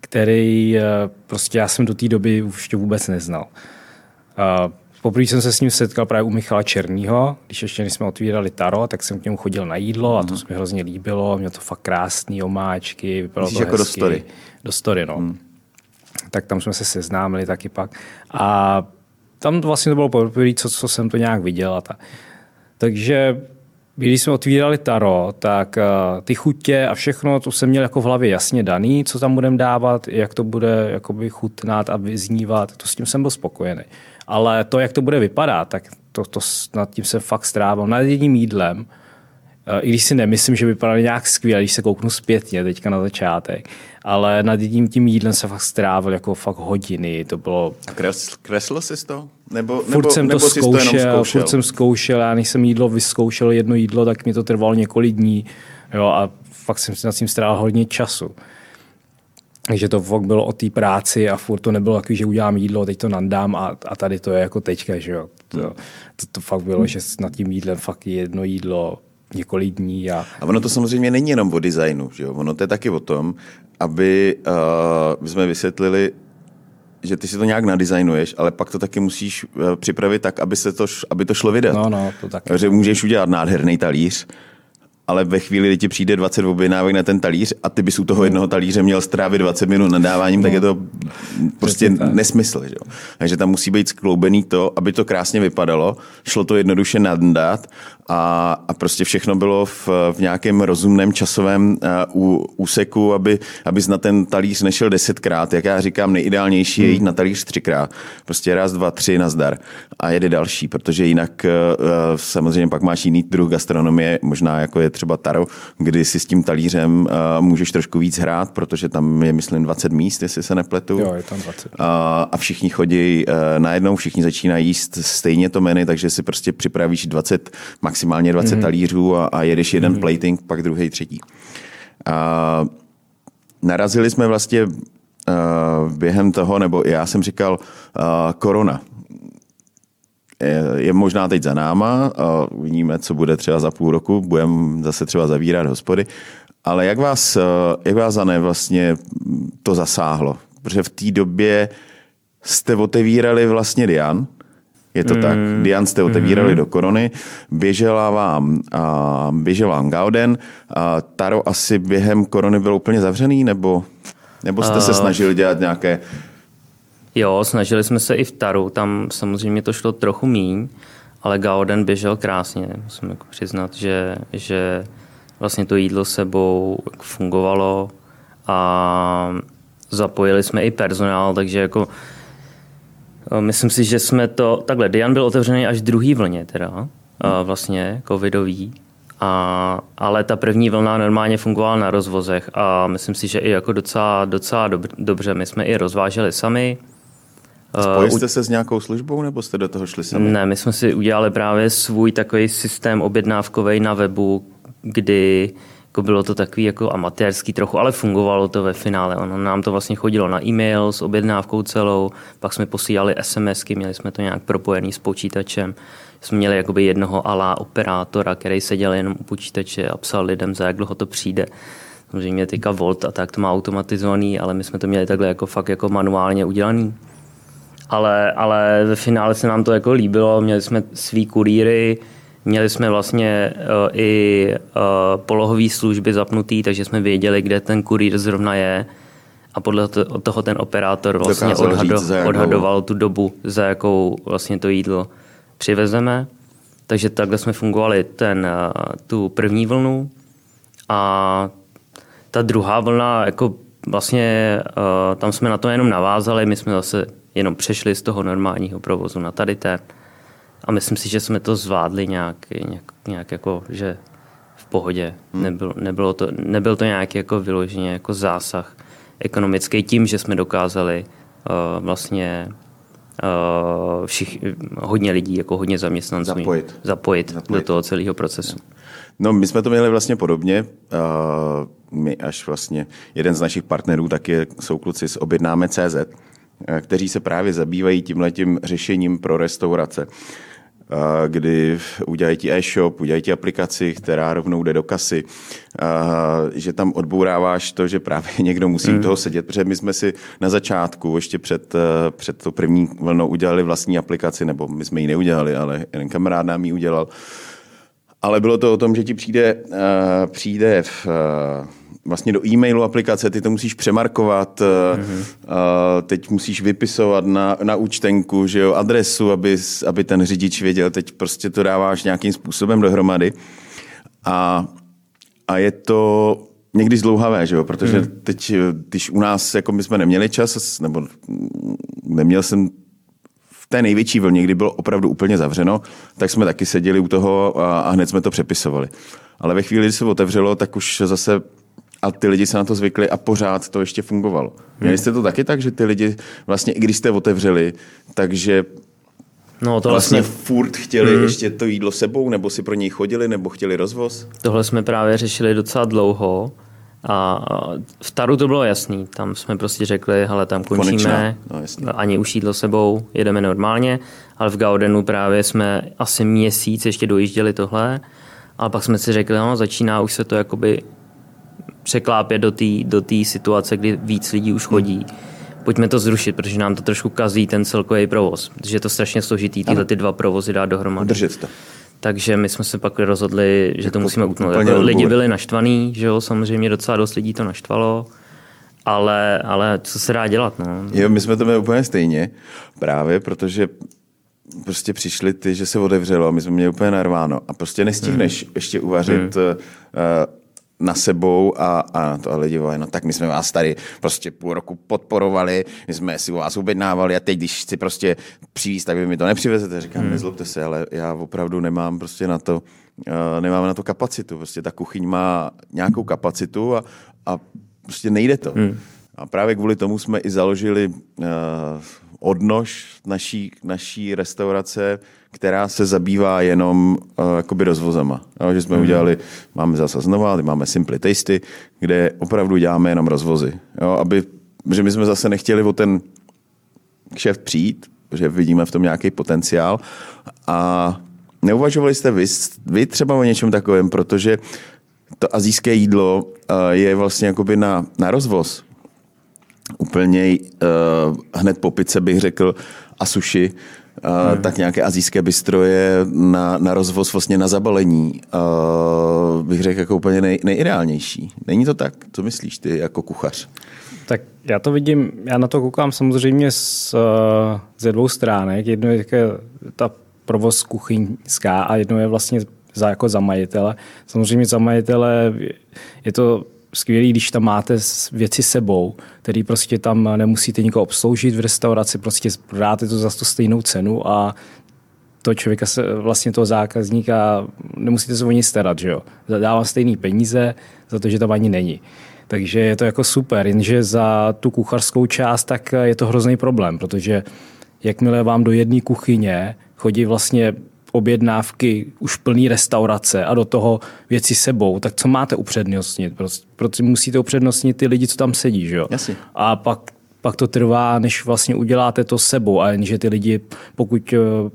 který uh, prostě já jsem do té doby už ještě vůbec neznal. Uh, Poprvé jsem se s ním setkal právě u Michala Černýho, když ještě jsme otvírali Taro, tak jsem k němu chodil na jídlo a to se mi hrozně líbilo, měl to fakt krásný omáčky, vypadalo Myslíš to jako do hezky. story? Do story, no. Hmm. Tak tam jsme se seznámili taky pak. A tam vlastně to bylo poprvé, co, co jsem to nějak viděl. A ta. Takže když jsme otvírali Taro, tak uh, ty chutě a všechno, to jsem měl jako v hlavě jasně daný, co tam budeme dávat, jak to bude jakoby chutnat a vyznívat, to s tím jsem byl spokojený. Ale to, jak to bude vypadat, tak to, to nad tím jsem fakt strávil. Nad jedním jídlem, Eh, i když si nemyslím, že vypadali nějak skvěle, když se kouknu zpětně teďka na začátek, ale nad jedním tím jídlem se fakt strávil jako fakt hodiny, to bylo a kresl, kreslo jsi to? Nebo, Furt nebo, jsem nebo to to jenom zkoušel, zkoušel? furt jsem zkoušel, já než jsem jídlo vyzkoušel jedno jídlo, tak mi to trvalo několik dní jo, a fakt jsem si nad tím strávil hodně času. Takže to fakt bylo o té práci a furt to nebylo takový, že udělám jídlo, teď to nandám a, a tady to je jako teďka, že jo. To, to, to fakt bylo, že nad tím jídlem fakt jedno jídlo několik dní a A ono to samozřejmě není jenom o designu, že jo? ono to je taky o tom, aby uh, jsme vysvětlili, že ty si to nějak nadizajnuješ, ale pak to taky musíš uh, připravit tak, aby, se to, aby to šlo vydat. no, no, to taky. Že můžeš udělat nádherný talíř, ale ve chvíli, kdy ti přijde 20 objednávek na ten talíř a ty bys u toho jednoho talíře měl strávit 20 minut nadáváním, no. tak je to prostě nesmysl. Že? Takže tam musí být skloubený to, aby to krásně vypadalo, šlo to jednoduše nadat a, a prostě všechno bylo v, v nějakém rozumném časovém uh, úseku, aby, aby na ten talíř nešel desetkrát. Jak já říkám, nejideálnější je jít na talíř třikrát. Prostě raz, dva, tři, nazdar a jede další, protože jinak uh, samozřejmě pak máš jiný druh gastronomie, možná jako je třeba Taro, kdy si s tím talířem uh, můžeš trošku víc hrát, protože tam je, myslím, 20 míst, jestli se nepletu. Jo, je tam 20. Uh, a všichni chodí uh, najednou, všichni začínají jíst stejně to menu, takže si prostě připravíš 20, maximálně 20 mm-hmm. talířů a, a jedeš jeden mm-hmm. plating, pak druhý, třetí. Uh, narazili jsme vlastně uh, během toho, nebo já jsem říkal, uh, korona je možná teď za náma a uvidíme, co bude třeba za půl roku, budeme zase třeba zavírat hospody, ale jak vás, jak vás Zane, vlastně to zasáhlo? Protože v té době jste otevírali vlastně Dian, je to mm. tak. Dian jste otevírali mm. do korony, běžela vám, a běžel vám Gauden. A Taro asi během korony byl úplně zavřený, nebo, nebo jste uh. se snažili dělat nějaké Jo, snažili jsme se i v Taru, tam samozřejmě to šlo trochu míň, ale Gauden běžel krásně, musím jako přiznat, že, že vlastně to jídlo sebou fungovalo a zapojili jsme i personál, takže jako eh, myslím si, že jsme to, takhle, Dian byl otevřený až druhý vlně teda, eh, vlastně covidový, a, ale ta první vlna normálně fungovala na rozvozech a myslím si, že i jako docela, docela dobře. My jsme i rozváželi sami, Spojili jste se s nějakou službou nebo jste do toho šli sami? Ne, my jsme si udělali právě svůj takový systém objednávkový na webu, kdy jako bylo to takový jako amatérský trochu, ale fungovalo to ve finále. Ono nám to vlastně chodilo na e-mail s objednávkou celou, pak jsme posílali SMSky, měli jsme to nějak propojený s počítačem. Jsme měli jakoby jednoho alá operátora, který seděl jenom u počítače a psal lidem, za jak dlouho to přijde. Samozřejmě teďka Volt a tak to má automatizovaný, ale my jsme to měli takhle jako fakt jako manuálně udělaný ale, ale ve finále se nám to jako líbilo, měli jsme svý kurýry, měli jsme vlastně uh, i uh, polohové služby zapnutý, takže jsme věděli, kde ten kurýr zrovna je a podle toho ten operátor vlastně odhado, říct, odhadoval tu dobu, za jakou vlastně to jídlo přivezeme. Takže takhle jsme fungovali ten, uh, tu první vlnu a ta druhá vlna, jako vlastně tam jsme na to jenom navázali, my jsme zase jenom přešli z toho normálního provozu na tady ten. A myslím si, že jsme to zvládli nějak, nějak, nějak jako, že v pohodě. Hmm. Nebylo, nebylo to, nebyl to nějaký jako vyloženě jako zásah ekonomický tím, že jsme dokázali uh, vlastně uh, všich, hodně lidí, jako hodně zaměstnanců zapojit, zapojit, zapojit. do toho celého procesu. No, my jsme to měli vlastně podobně. Uh, my až vlastně jeden z našich partnerů tak je, jsou kluci z Objednáme CZ, kteří se právě zabývají tímhletím řešením pro restaurace. Eh, kdy udělají ti e-shop, udělají ti aplikaci, která rovnou jde do kasy, eh, že tam odbouráváš to, že právě někdo musí u toho sedět, protože my jsme si na začátku, ještě před, před to první vlnou udělali vlastní aplikaci, nebo my jsme ji neudělali, ale jeden kamarád nám ji udělal. Ale bylo to o tom, že ti přijde, přijde v, vlastně do e-mailu aplikace, ty to musíš přemarkovat, mm-hmm. teď musíš vypisovat na, na účtenku, že jo, adresu, aby, aby ten řidič věděl, teď prostě to dáváš nějakým způsobem dohromady. A, a je to někdy zdlouhavé, že jo, protože mm. teď, když u nás, jako my jsme neměli čas, nebo neměl jsem v té největší vlně, kdy bylo opravdu úplně zavřeno, tak jsme taky seděli u toho a, a hned jsme to přepisovali. Ale ve chvíli, kdy se otevřelo, tak už zase a ty lidi se na to zvykli a pořád to ještě fungovalo. Měli jste to taky tak, že ty lidi vlastně, i když jste otevřeli, takže No, to vlastně, vlastně furt chtěli mm. ještě to jídlo sebou, nebo si pro něj chodili, nebo chtěli rozvoz? Tohle jsme právě řešili docela dlouho. A v Taru to bylo jasný. Tam jsme prostě řekli, hele, tam končíme, no, ani už jídlo sebou, jedeme normálně, ale v Gaudenu právě jsme asi měsíc ještě dojížděli tohle, a pak jsme si řekli, no, začíná už se to jakoby překlápět do té do situace, kdy víc lidí už chodí. Pojďme to zrušit, protože nám to trošku kazí ten celkový provoz, protože je to strašně složitý, tyhle ty dva provozy dát dohromady. Držet to. takže my jsme se pak rozhodli, že to musíme utnout. Jako lidi byli naštvaní, že jo, samozřejmě docela dost lidí to naštvalo, ale, ale co se dá dělat, no. Jo, my jsme to měli úplně stejně, právě protože prostě přišli ty, že se otevřelo a my jsme měli úplně narváno a prostě nestihneš hmm. ještě uvařit hmm. Na sebou a, a to a lidi volají, no tak my jsme vás tady prostě půl roku podporovali, my jsme si u vás objednávali a teď, když chci prostě přivízt, tak vy mi to nepřivezete. Říkám, hmm. nezlobte se, ale já opravdu nemám prostě na to, uh, nemám na to kapacitu. Prostě ta kuchyň má nějakou kapacitu a, a prostě nejde to. Hmm. A právě kvůli tomu jsme i založili uh, odnož naší, naší restaurace, která se zabývá jenom uh, jakoby rozvozama. Jo, že jsme mm. udělali, máme zase znova, máme Simply Tasty, kde opravdu děláme jenom rozvozy. Jo, aby, že my jsme zase nechtěli o ten kšeft přijít, že vidíme v tom nějaký potenciál a neuvažovali jste vy, vy třeba o něčem takovém, protože to azijské jídlo uh, je vlastně jakoby na, na rozvoz úplně uh, hned po pice bych řekl a sushi, hmm. tak nějaké azijské bystroje na, na rozvoz vlastně na zabalení uh, bych řekl jako úplně nej, nejideálnější. Není to tak? Co myslíš ty jako kuchař? Tak já to vidím, já na to koukám samozřejmě z, ze dvou stránek. Jedno je také ta provoz kuchyňská a jedno je vlastně za, jako za majitele. Samozřejmě za majitele je to skvělý, když tam máte věci sebou, který prostě tam nemusíte nikoho obsloužit v restauraci, prostě prodáte to za tu stejnou cenu a toho člověka, se, vlastně toho zákazníka, nemusíte se o nic starat, že jo. Dává stejný peníze za to, že tam ani není. Takže je to jako super, jenže za tu kuchařskou část tak je to hrozný problém, protože jakmile vám do jedné kuchyně chodí vlastně objednávky už plný restaurace a do toho věci sebou, tak co máte upřednostnit? Protože musíte upřednostnit ty lidi, co tam sedí, že jo? Jasně. A pak pak to trvá, než vlastně uděláte to sebou. A jenže ty lidi, pokud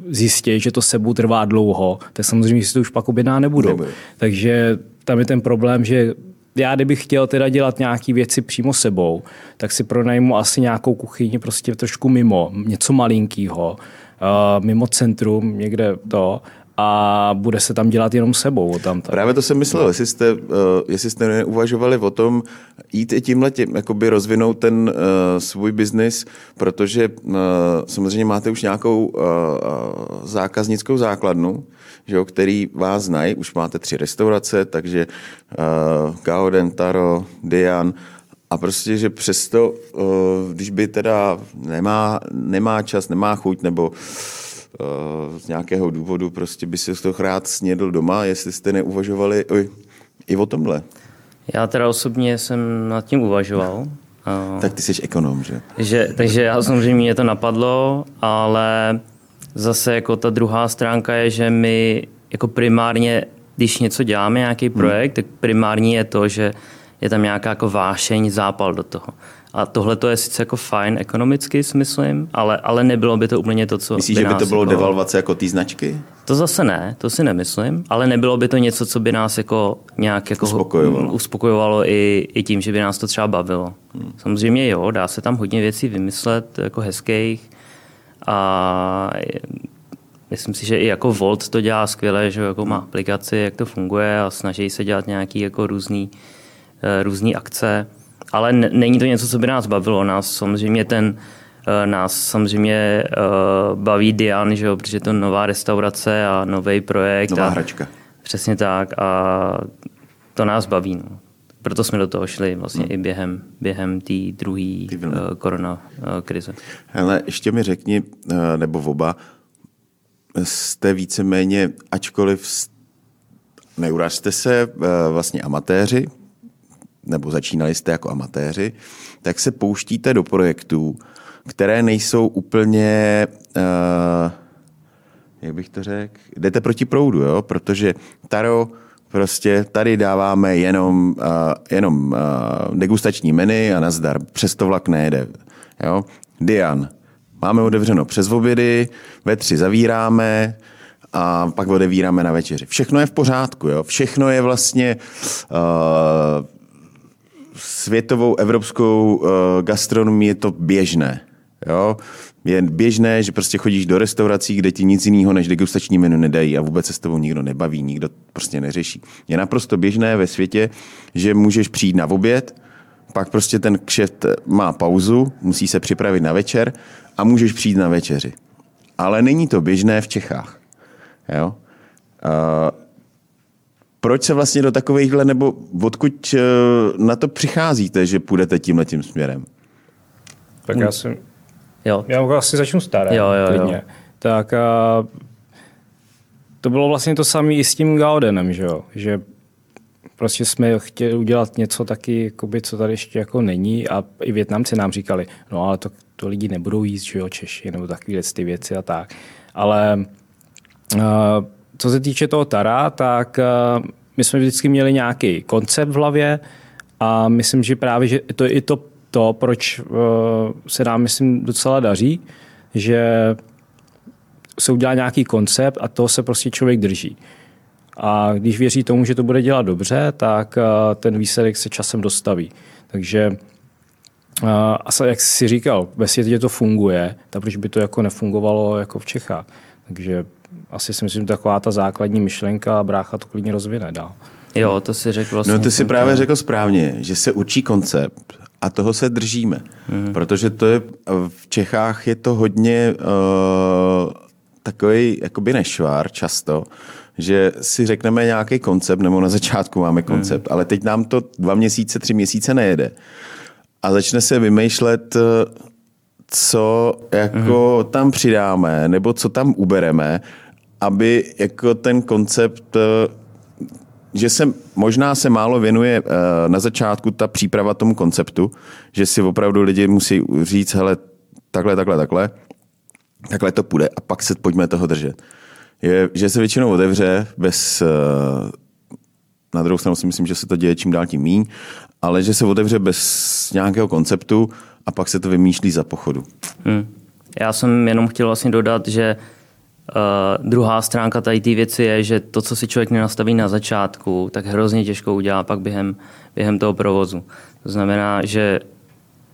zjistí, že to sebou trvá dlouho, tak samozřejmě si to už pak objedná nebudou. Nebude. Takže tam je ten problém, že já kdybych chtěl teda dělat nějaké věci přímo sebou, tak si pronajmu asi nějakou kuchyni prostě trošku mimo, něco malinkého, mimo centrum, někde to, a bude se tam dělat jenom sebou. Tam, tam. Právě to jsem myslel, jestli jste, uh, jestli jste neuvažovali o tom jít i tímhle tím, jakoby rozvinout ten uh, svůj biznis, protože uh, samozřejmě máte už nějakou uh, zákaznickou základnu, že jo, který vás znají, už máte tři restaurace, takže uh, Gauden, Taro, Dian, a prostě, že přesto, uh, když by teda nemá, nemá čas, nemá chuť, nebo z nějakého důvodu prostě by si to rád snědl doma, jestli jste neuvažovali oj, i o tomhle. Já teda osobně jsem nad tím uvažoval. Tak ty jsi ekonom, že? že takže já samozřejmě mě to napadlo, ale zase jako ta druhá stránka je, že my jako primárně, když něco děláme, nějaký projekt, hmm. tak primární je to, že je tam nějaká jako vášeň, zápal do toho. A tohle to je sice jako fajn ekonomicky, si myslím, ale, ale nebylo by to úplně to, co Myslíš, by že by to bylo jako, devalvace jako té značky? To zase ne, to si nemyslím, ale nebylo by to něco, co by nás jako nějak jako uspokojovalo, uspokojovalo i, i tím, že by nás to třeba bavilo. Hmm. Samozřejmě jo, dá se tam hodně věcí vymyslet, jako hezkých a myslím si, že i jako Volt to dělá skvěle, že jako má aplikaci, jak to funguje a snaží se dělat nějaký jako různý, různý akce ale není to něco, co by nás bavilo. Nás samozřejmě ten nás samozřejmě uh, baví Dian, že jo, protože je to nová restaurace a nový projekt. Nová a, hračka. Přesně tak a to nás baví. No. Proto jsme do toho šli vlastně hmm. i během, během té druhé uh, korona uh, krize. Hele, ještě mi řekni, uh, nebo oba, jste víceméně, ačkoliv neuražte se, vlastně amatéři, nebo začínali jste jako amatéři, tak se pouštíte do projektů, které nejsou úplně, uh, jak bych to řekl, jdete proti proudu, jo? protože Taro prostě tady dáváme jenom, uh, jenom uh, degustační menu a nazdar, přes to vlak nejede. Jo? Dian, máme otevřeno přes obědy, ve tři zavíráme, a pak odevíráme na večeři. Všechno je v pořádku, jo? všechno je vlastně uh, světovou, evropskou uh, gastronomii je to běžné. Jo? Je běžné, že prostě chodíš do restaurací, kde ti nic jiného než degustační menu nedají a vůbec se s tebou nikdo nebaví, nikdo prostě neřeší. Je naprosto běžné ve světě, že můžeš přijít na oběd, pak prostě ten kšeft má pauzu, musí se připravit na večer a můžeš přijít na večeři. Ale není to běžné v Čechách. Jo? Uh, proč se vlastně do takovýchhle, nebo odkud uh, na to přicházíte, že půjdete tímhle tím směrem? Tak já jsem, Jo. já vlastně začnu staré. Jo, jo, jo. Tak a, to bylo vlastně to samé i s tím Gaudenem, že jo? Že prostě jsme chtěli udělat něco taky, jakoby, co tady ještě jako není a i Větnamci nám říkali, no ale to, to lidi nebudou jíst, že jo, Češi, nebo takové ty věci a tak. Ale uh, co se týče toho Tara, tak uh, my jsme vždycky měli nějaký koncept v hlavě a myslím, že právě že to je i to, to proč uh, se nám, myslím, docela daří, že se udělá nějaký koncept a toho se prostě člověk drží. A když věří tomu, že to bude dělat dobře, tak uh, ten výsledek se časem dostaví. Takže a jak jsi říkal, ve světě to funguje, tak proč by to jako nefungovalo jako v Čechách. Takže asi si myslím, že taková ta základní myšlenka a brácha to klidně rozvine dál. Jo, to si řekl vlastně. No ty si právě řekl správně, že se určí koncept a toho se držíme. Hmm. Protože to je, v Čechách je to hodně uh, takový jakoby nešvár často, že si řekneme nějaký koncept, nebo na začátku máme koncept, hmm. ale teď nám to dva měsíce, tři měsíce nejede. A začne se vymýšlet, eh, co jako hmm. tam přidáme, nebo co tam ubereme, aby jako ten koncept eh, že se možná se málo věnuje eh, na začátku ta příprava tomu konceptu, že si opravdu lidi musí říct, hele, takhle, takhle, takhle, takhle to půjde a pak se pojďme toho držet. Je, že se většinou otevře bez, eh, na druhou stranu si myslím, že se to děje čím dál tím míň, ale že se otevře bez nějakého konceptu a pak se to vymýšlí za pochodu. Hm. Já jsem jenom chtěl vlastně dodat, že uh, druhá stránka tady té věci je, že to, co si člověk nenastaví na začátku, tak hrozně těžko udělá pak během, během toho provozu. To znamená, že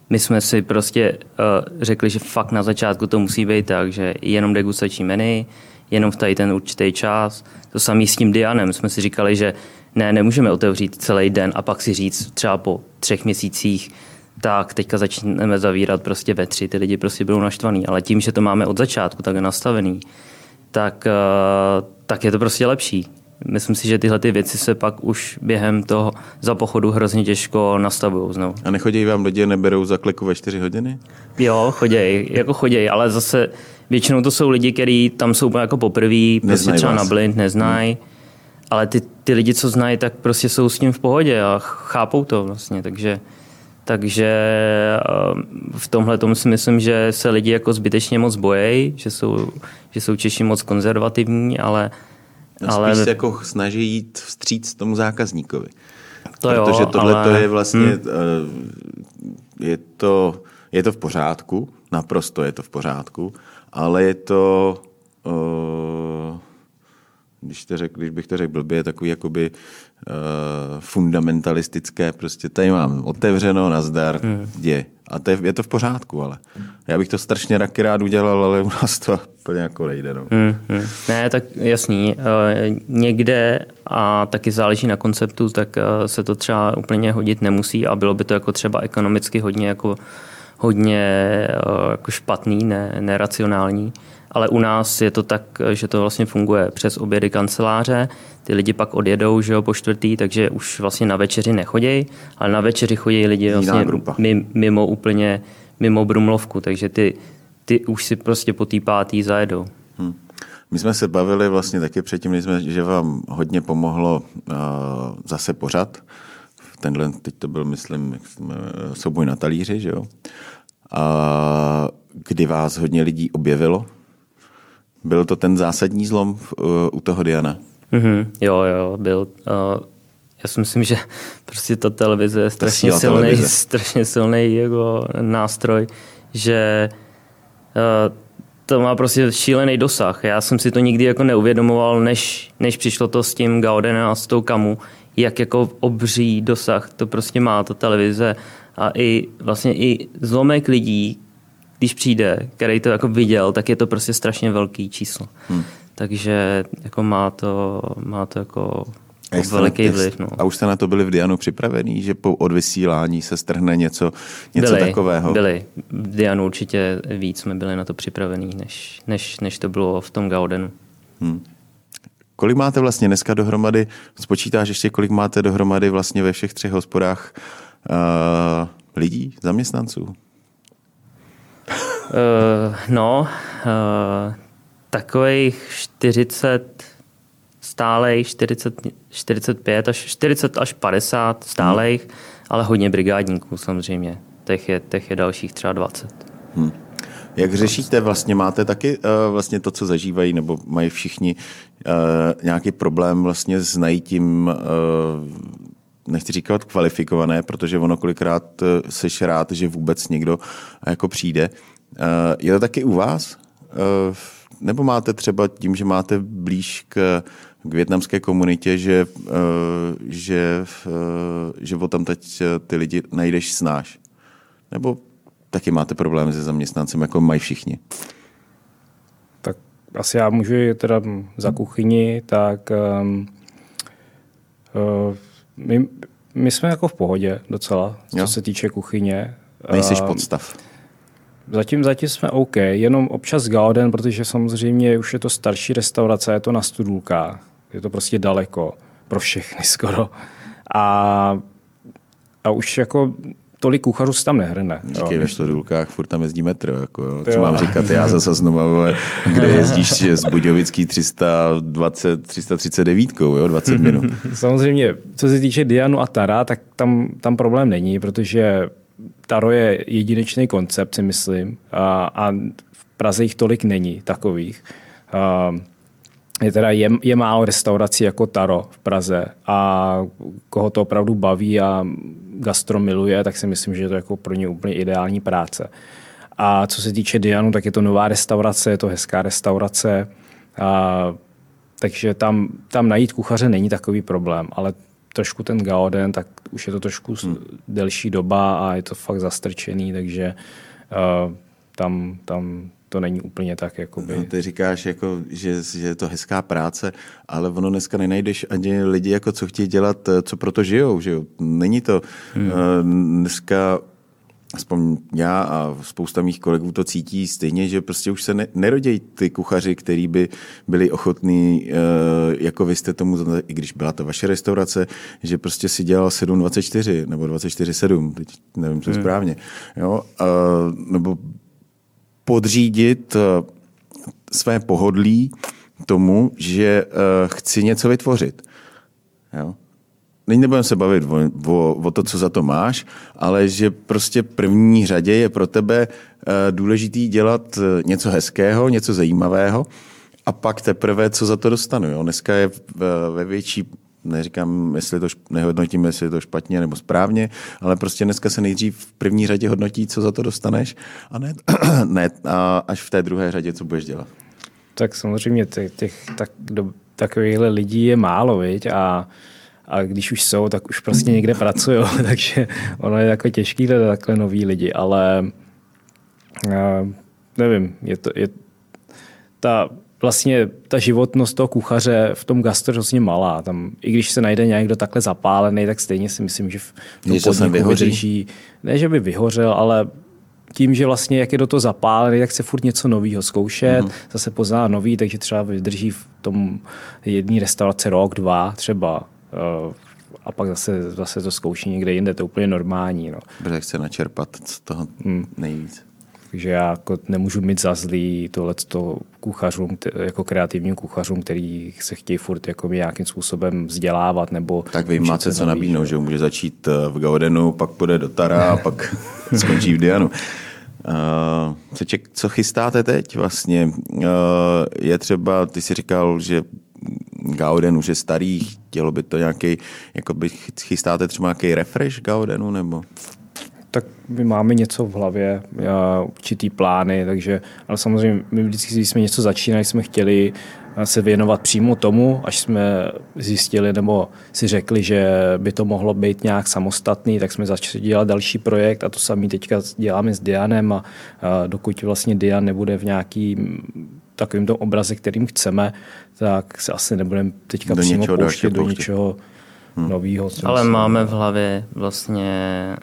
my jsme si prostě uh, řekli, že fakt na začátku to musí být tak, že jenom degustační menu, jenom v tady ten určitý čas. To samé s tím Dianem. Jsme si říkali, že ne, nemůžeme otevřít celý den a pak si říct třeba po třech měsících, tak teďka začneme zavírat prostě ve tři, ty lidi prostě budou naštvaný. Ale tím, že to máme od začátku tak nastavený, tak, eh, tak je to prostě lepší. Myslím si, že tyhle ty věci se pak už během toho za pochodu hrozně těžko nastavují znovu. A nechodí vám lidi, neberou za kliku ve čtyři hodiny? Jo, choděj, jako choděj, ale zase většinou to jsou lidi, kteří tam jsou jako poprvé, prostě třeba vás. na blind, neznají. Hmm. Ale ty, ty lidi, co znají, tak prostě jsou s tím v pohodě a chápou to vlastně, takže takže ehm, v tomhle tomu si myslím, že se lidi jako zbytečně moc bojejí, že jsou, že jsou Češi moc konzervativní, ale, No, ale spíš se jako snaží jít vstříc tomu zákazníkovi. To jo, Protože tohle ale- to je vlastně, hmm. je, to, je to v pořádku, naprosto je to v pořádku, ale je to, eh, když, to řek, když bych to řekl blbě, takový jakoby uh, fundamentalistické, prostě tady mám otevřeno, nazdar, hmm. jde. A to je, je to v pořádku, ale já bych to strašně raky rád udělal, ale u nás to úplně jako nejde. No. Hmm, hmm. Ne, tak jasný. Eh, Někde a taky záleží na konceptu, tak eh, se to třeba úplně hodit nemusí a bylo by to jako třeba ekonomicky hodně jako hodně jako špatný, ne, neracionální. Ale u nás je to tak, že to vlastně funguje přes obědy kanceláře. Ty lidi pak odjedou že jo, po čtvrtý, takže už vlastně na večeři nechodějí, ale na večeři chodí lidi vlastně mimo úplně mimo Brumlovku, takže ty, ty už si prostě po té pátý zajedou. Hm. My jsme se bavili vlastně taky předtím, jsme, že vám hodně pomohlo uh, zase pořad. Tenhle, teď to byl, myslím, jsme, souboj na talíři, že jo? A kdy vás hodně lidí objevilo. Byl to ten zásadní zlom v, uh, u toho Diana. Mm-hmm. Jo, jo, byl. Uh, já si myslím, že prostě ta televize je strašně síla silný, televize. strašně silný jako nástroj, že uh, to má prostě šílený dosah. Já jsem si to nikdy jako neuvědomoval, než, než přišlo to s tím Gaudenem a s tou Kamu, jak jako obří dosah to prostě má ta televize a i vlastně i zlomek lidí, když přijde, který to jako viděl, tak je to prostě strašně velký číslo. Hmm. Takže jako má to, má to jako a veliký vliv. No. A už jste na to byli v Dianu připravený, že po odvysílání se strhne něco, něco byli, takového? Byli. V Dianu určitě víc jsme byli na to připravení, než, než, než to bylo v tom Gaudenu. Hmm. Kolik máte vlastně dneska dohromady, spočítáš ještě, kolik máte dohromady vlastně ve všech třech hospodách uh, lidí, zaměstnanců? Uh, no, uh, takových 40 stálejch, 40, 45 až 40 až 50 stálejch, hmm. ale hodně brigádníků samozřejmě. Těch je, těch je dalších třeba 20. Hmm. Jak řešíte vlastně? Máte taky uh, vlastně to, co zažívají, nebo mají všichni uh, nějaký problém vlastně s najítím, uh, nechci říkat kvalifikované, protože ono kolikrát uh, seš rád, že vůbec někdo jako přijde. Uh, je to taky u vás? Uh, nebo máte třeba tím, že máte blíž k, k větnamské komunitě, že, uh, že, že o tam teď ty lidi najdeš snáš? Nebo taky máte problémy se zaměstnancem, jako mají všichni? Tak asi já můžu teda za kuchyni, tak um, uh, my, my jsme jako v pohodě docela, co jo. se týče kuchyně. Nejsi uh, podstav. Zatím, zatím jsme OK, jenom občas Gauden, protože samozřejmě už je to starší restaurace, je to na studulkách, je to prostě daleko pro všechny skoro. A, a už jako tolik kuchařů se tam nehrne. Díky ve Štodulkách, furt tam jezdí metro. Jako, jo. Co jo. mám říkat, já zase znova, kde jezdíš z Budějovický 320, 339, jo, 20 minut. Samozřejmě, co se týče Dianu a Tara, tak tam, tam problém není, protože Taro je jedinečný koncept, si myslím, a, a v Praze jich tolik není takových. A, je teda je, je málo restaurací jako Taro v Praze a koho to opravdu baví a gastro miluje, tak si myslím, že je to jako pro ně úplně ideální práce. A co se týče Dianu, tak je to nová restaurace, je to hezká restaurace, a, takže tam, tam najít kuchaře není takový problém, ale trošku ten Gaoden, tak už je to trošku hmm. delší doba a je to fakt zastrčený, takže uh, tam, tam to není úplně tak, jakoby... No, ty říkáš, jako, že, že je to hezká práce, ale ono dneska nenajdeš ani lidi, jako co chtějí dělat, eh, co proto žijou, že jo? Není to... Hmm. Uh, dneska aspoň já a spousta mých kolegů to cítí stejně, že prostě už se ne, nerodějí ty kuchaři, který by byli ochotní, uh, jako vy jste tomu, i když byla to vaše restaurace, že prostě si dělal 7.24 nebo 24.7, teď nevím, co hmm. správně, jo, uh, nebo podřídit uh, své pohodlí tomu, že uh, chci něco vytvořit. Jo? Nyní nebudeme se bavit o, o, o to, co za to máš, ale že prostě první řadě je pro tebe uh, důležitý dělat něco hezkého, něco zajímavého a pak teprve, co za to dostanu. Jo? Dneska je ve větší neříkám, jestli to, nehodnotím, jestli je to špatně nebo správně, ale prostě dneska se nejdřív v první řadě hodnotí, co za to dostaneš a ne, ne a až v té druhé řadě, co budeš dělat. Tak samozřejmě těch, těch tak, do, takovýchhle lidí je málo, viď? A, a když už jsou, tak už prostě někde pracují, takže ono je jako těžký hledat takhle nový lidi, ale a, nevím, je to, je, ta vlastně ta životnost toho kuchaře v tom gastro je vlastně malá. Tam, I když se najde někdo takhle zapálený, tak stejně si myslím, že v tom podniku vydrží. Ne, že by vyhořel, ale tím, že vlastně jak je do toho zapálený, tak se furt něco nového zkoušet, mm-hmm. zase pozná nový, takže třeba vydrží v tom jedné restaurace rok, dva třeba eh, a pak zase, zase to zkouší někde jinde, to je úplně normální. No. Protože chce načerpat z toho hmm. nejvíc. Takže já jako nemůžu mít za zlý tohleto kuchařům, jako kreativním kuchařům, který se chtějí furt jako nějakým způsobem vzdělávat nebo... Tak vy máte co nabídnout, že může začít eh, v Gaudenu, pak půjde do Tara a pak skončí v Dianu. Uh, co, ček, co chystáte teď vlastně? Uh, je třeba, ty jsi říkal, že Gauden už je starý, chtělo by to nějaký, jako by chystáte třeba nějaký refresh Gaudenu, nebo? tak my máme něco v hlavě, určitý plány, takže, ale samozřejmě my vždycky, když jsme něco začínali, jsme chtěli se věnovat přímo tomu, až jsme zjistili nebo si řekli, že by to mohlo být nějak samostatný, tak jsme začali dělat další projekt a to samý teďka děláme s Dianem a, a dokud vlastně Dian nebude v nějaký takovým tom obraze, kterým chceme, tak se asi nebudeme teďka do přímo pouštět do něčeho hmm. nového. Ale máme v hlavě vlastně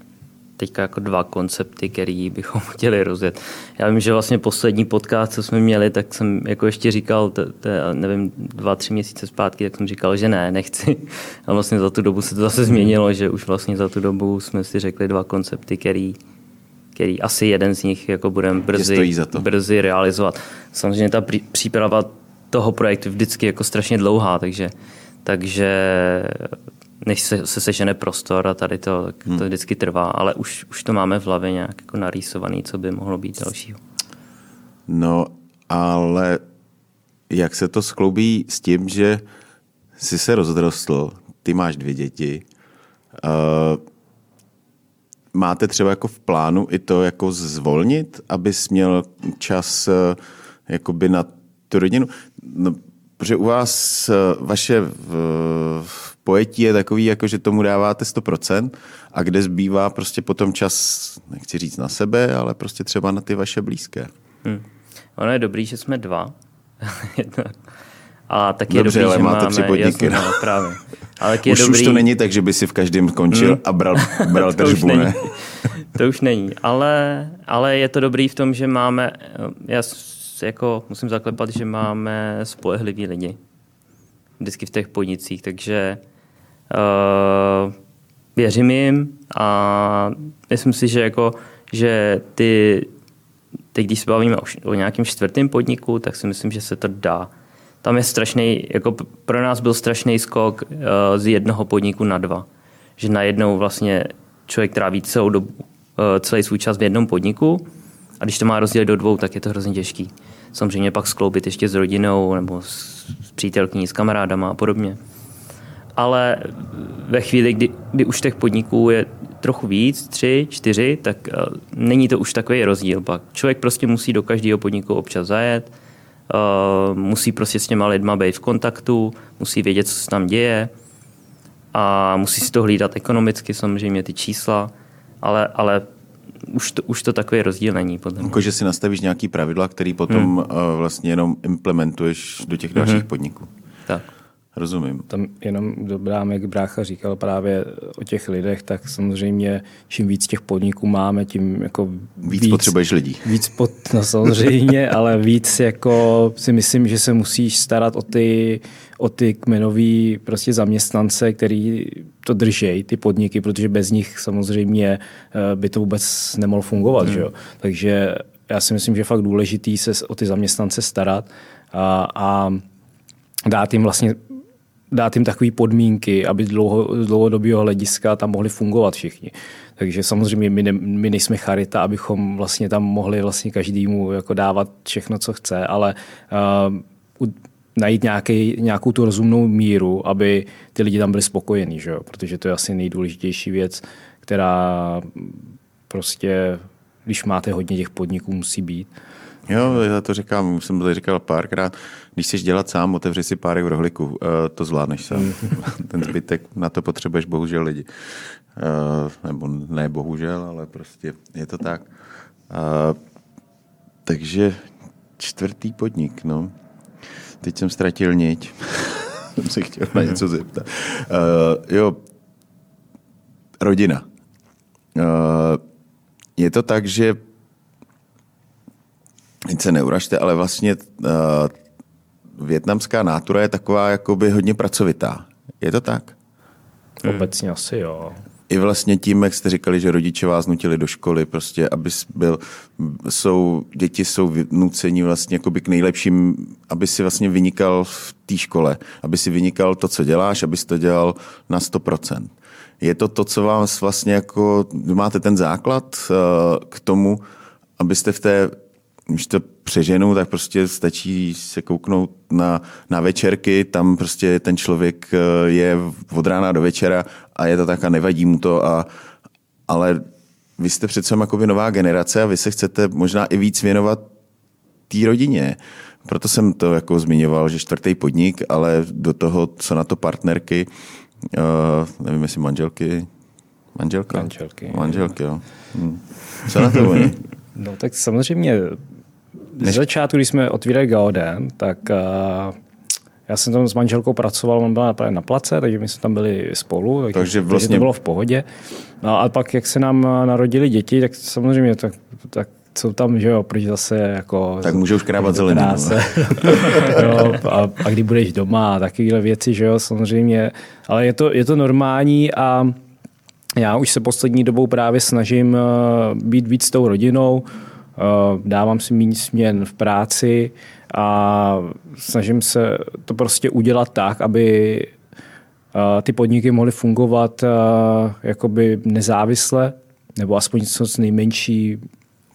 teďka jako dva koncepty, který bychom chtěli rozjet. Já vím, že vlastně poslední podcast, co jsme měli, tak jsem jako ještě říkal, to, to, nevím, dva, tři měsíce zpátky, tak jsem říkal, že ne, nechci. A vlastně za tu dobu se to zase změnilo, že už vlastně za tu dobu jsme si řekli dva koncepty, který, který asi jeden z nich jako budeme brzy, brzy realizovat. Samozřejmě ta příprava toho projektu vždycky jako strašně dlouhá, takže, takže než se, se sežene prostor a tady to, tak hmm. to vždycky trvá, ale už, už to máme v hlavě nějak jako narýsovaný, co by mohlo být dalšího. No, ale jak se to skloubí s tím, že jsi se rozrostl, ty máš dvě děti, uh, máte třeba jako v plánu i to jako zvolnit, abys měl čas uh, jakoby na tu rodinu? No, protože u vás uh, vaše uh, pojetí je takový, jako že tomu dáváte 100% a kde zbývá prostě potom čas, nechci říct na sebe, ale prostě třeba na ty vaše blízké. Hmm. Ono je dobrý, že jsme dva. a Dobře, je dobrý, ale že máte máme, tři podniky. Jasně, no, právě. Ale je už, dobrý... už to není tak, že by si v každém končil hmm. a bral, bral to tržbu, už ne? to už není, ale, ale je to dobrý v tom, že máme, já jako musím zaklepat, že máme spolehlivý lidi vždycky v těch podnicích, takže Uh, věřím jim a myslím si, že jako, že ty, teď když se bavíme o, o nějakém čtvrtém podniku, tak si myslím, že se to dá. Tam je strašný, jako pro nás byl strašný skok uh, z jednoho podniku na dva. Že najednou vlastně člověk tráví celou dobu, uh, celý svůj čas v jednom podniku a když to má rozdělit do dvou, tak je to hrozně těžký. Samozřejmě pak skloubit ještě s rodinou nebo s, přítelkyní, s kamarádama a podobně ale ve chvíli, kdy, kdy už těch podniků je trochu víc, tři, čtyři, tak uh, není to už takový rozdíl pak. Člověk prostě musí do každého podniku občas zajet, uh, musí prostě s těma lidma být v kontaktu, musí vědět, co se tam děje a musí si to hlídat ekonomicky samozřejmě ty čísla, ale, ale už to, už to takový rozdíl není. Potom. Jako, že si nastavíš nějaký pravidla, který potom hmm. uh, vlastně jenom implementuješ do těch dalších hmm. podniků. Tak. Rozumím. Tam jenom dobrám, jak brácha říkal právě o těch lidech, tak samozřejmě čím víc těch podniků máme, tím jako víc, víc potřebuješ lidí. Víc pot, no samozřejmě, ale víc jako si myslím, že se musíš starat o ty, o ty kmenový prostě zaměstnance, který to držej, ty podniky, protože bez nich samozřejmě eh, by to vůbec nemohlo fungovat. Hmm. Že jo? Takže já si myslím, že je fakt důležitý se o ty zaměstnance starat a, a dát jim vlastně dát jim takové podmínky, aby dlouho, z dlouhodobého hlediska tam mohli fungovat všichni. Takže samozřejmě my, ne, my nejsme charita, abychom vlastně tam mohli vlastně každému jako dávat všechno, co chce, ale uh, najít nějaký, nějakou tu rozumnou míru, aby ty lidi tam byli spokojení, že jo? protože to je asi nejdůležitější věc, která prostě, když máte hodně těch podniků, musí být. Jo, já to říkám, už jsem to říkal párkrát. Když chceš dělat sám, otevři si párek v rohliku, eh, to zvládneš sám. Ten zbytek, na to potřebuješ bohužel lidi. Eh, nebo ne bohužel, ale prostě je to tak. Eh, takže čtvrtý podnik, no. Teď jsem ztratil niť. jsem se chtěl na něco zeptat. jo, rodina. je to tak, že Teď se neuražte, ale vlastně uh, větnamská nátura je taková jakoby hodně pracovitá. Je to tak? Hmm. Obecně asi jo. I vlastně tím, jak jste říkali, že rodiče vás nutili do školy, prostě, aby byl, jsou, děti jsou nuceni vlastně jakoby k nejlepším, aby si vlastně vynikal v té škole, aby si vynikal to, co děláš, aby si to dělal na 100%. Je to to, co vás vlastně jako, máte ten základ uh, k tomu, abyste v té když to přeženu, tak prostě stačí se kouknout na, na večerky, tam prostě ten člověk eh, je od rána do večera a je to tak a nevadí mu to, a, ale vy jste přece jakoby nová generace a vy se chcete možná i víc věnovat té rodině. proto jsem to jako zmiňoval, že čtvrtý podnik, ale do toho, co na to partnerky, uh, nevím, jestli manželky, manželka? Manželky. Manželky, jo. Hm. Co na to oni? No tak samozřejmě z začátku, když jsme otvírali Gaoden, tak uh, já jsem tam s manželkou pracoval, on byla na place, takže my jsme tam byli spolu, takže, Takže takže vlastně- to bylo v pohodě. No a pak, jak se nám narodili děti, tak samozřejmě tak, tak jsou tam, že jo, proč zase jako... Tak můžou škrábat zeleninu. jo, a, a kdy budeš doma a takovéhle věci, že jo, samozřejmě. Ale je to, je to normální a já už se poslední dobou právě snažím eh, být víc s tou rodinou, eh, dávám si méně směn v práci a snažím se to prostě udělat tak, aby eh, ty podniky mohly fungovat eh, jakoby nezávisle, nebo aspoň co s nejmenší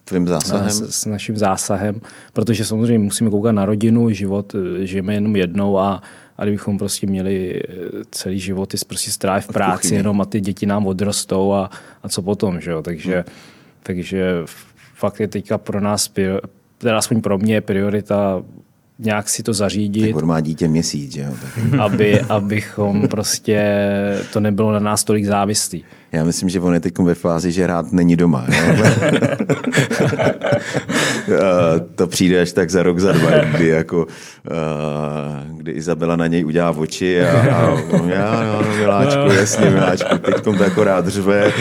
Tvým zásahem? s, s naším zásahem, protože samozřejmě musíme koukat na rodinu, život eh, žijeme jenom jednou a, a kdybychom prostě měli eh, celý život prostě strávit v práci jenom a ty děti nám odrostou a, a co potom, že jo? Takže, hmm. takže fakt je teďka pro nás, teda aspoň pro mě priorita nějak si to zařídit, On má dítě měsíc, že jo? Tak aby, abychom prostě to nebylo na nás tolik závislý. Já myslím, že on je teď ve fázi, že rád není doma. Jo? A to přijde až tak za rok, za dva, kdy, jako, a, kdy Izabela na něj udělá oči a, a on, já, no, no, miláčku, jasně, miláčku, teď to jako rád řve,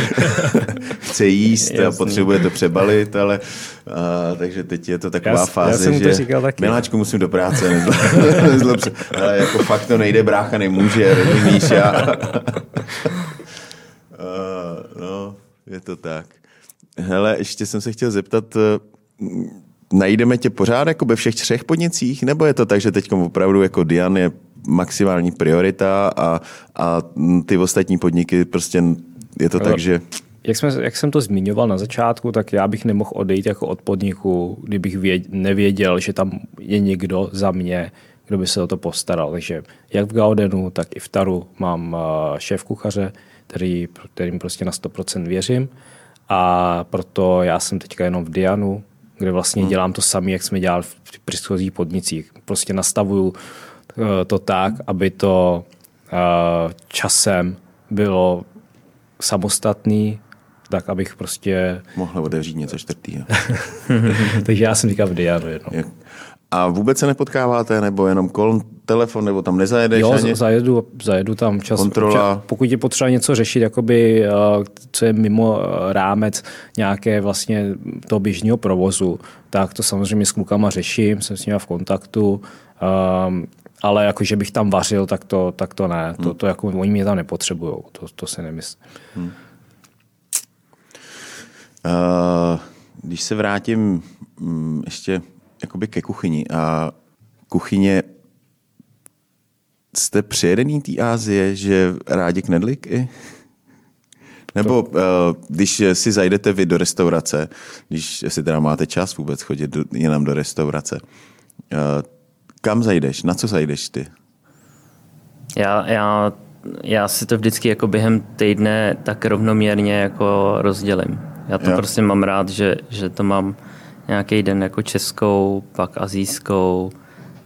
chce jíst a Jasně. potřebuje to přebalit, ale a, takže teď je to taková Já s- já fáze, jsem to že říkal taky. miláčku musím do práce, nezlo- nezlob se. ale jako fakt to nejde, brácha nemůže, rozumíš, já, no, je to tak. Hele, ještě jsem se chtěl zeptat, eh, najdeme tě pořád jako ve všech třech podnicích, nebo je to tak, že teď opravdu jako Dian je maximální priorita a, a ty ostatní podniky prostě je to Ale- tak, že Jak, jsme, jak jsem to zmiňoval na začátku, tak já bych nemohl odejít jako od podniku, kdybych věd, nevěděl, že tam je někdo za mě, kdo by se o to postaral. Takže jak v Gaudenu, tak i v Taru mám šéf kuchaře, který, kterým prostě na 100% věřím. A proto já jsem teďka jenom v Dianu, kde vlastně Hmm. dělám to samé, jak jsme dělali v předchozích podnicích. Prostě nastavuju eh, to tak, aby to eh, časem bylo samostatný, tak abych prostě... mohla otevřít něco čtvrtýho. Takže já jsem říkal v Dianu jednou. Je- A vůbec se nepotkáváte, nebo jenom kol, telefon, nebo tam nezajedeš Jo, ani? zajedu, zajedu tam čas. Kontrola. Občas, pokud je potřeba něco řešit, jakoby, eh, co je mimo eh, rámec nějaké vlastně toho běžného provozu, tak to samozřejmě s klukama řeším, jsem s nimi v kontaktu, um, ale jako, že bych tam vařil, tak to, tak to ne. To, to jako, oni mě tam nepotřebují, to, to si nemyslím. Uh, když se vrátím mm, ještě jakoby ke kuchyni a kuchyně jste přijedený té Ázie, že rádi knedlik i? Nebo uh, když si zajdete vy do restaurace, když si teda máte čas vůbec chodit do, jenom do restaurace, uh, kam zajdeš? Na co zajdeš ty? Já, já, já si to vždycky jako během týdne tak rovnoměrně jako rozdělím. Já to Jo. jo. prostě mám rád, že, že to mám nějaký den jako českou, pak azijskou,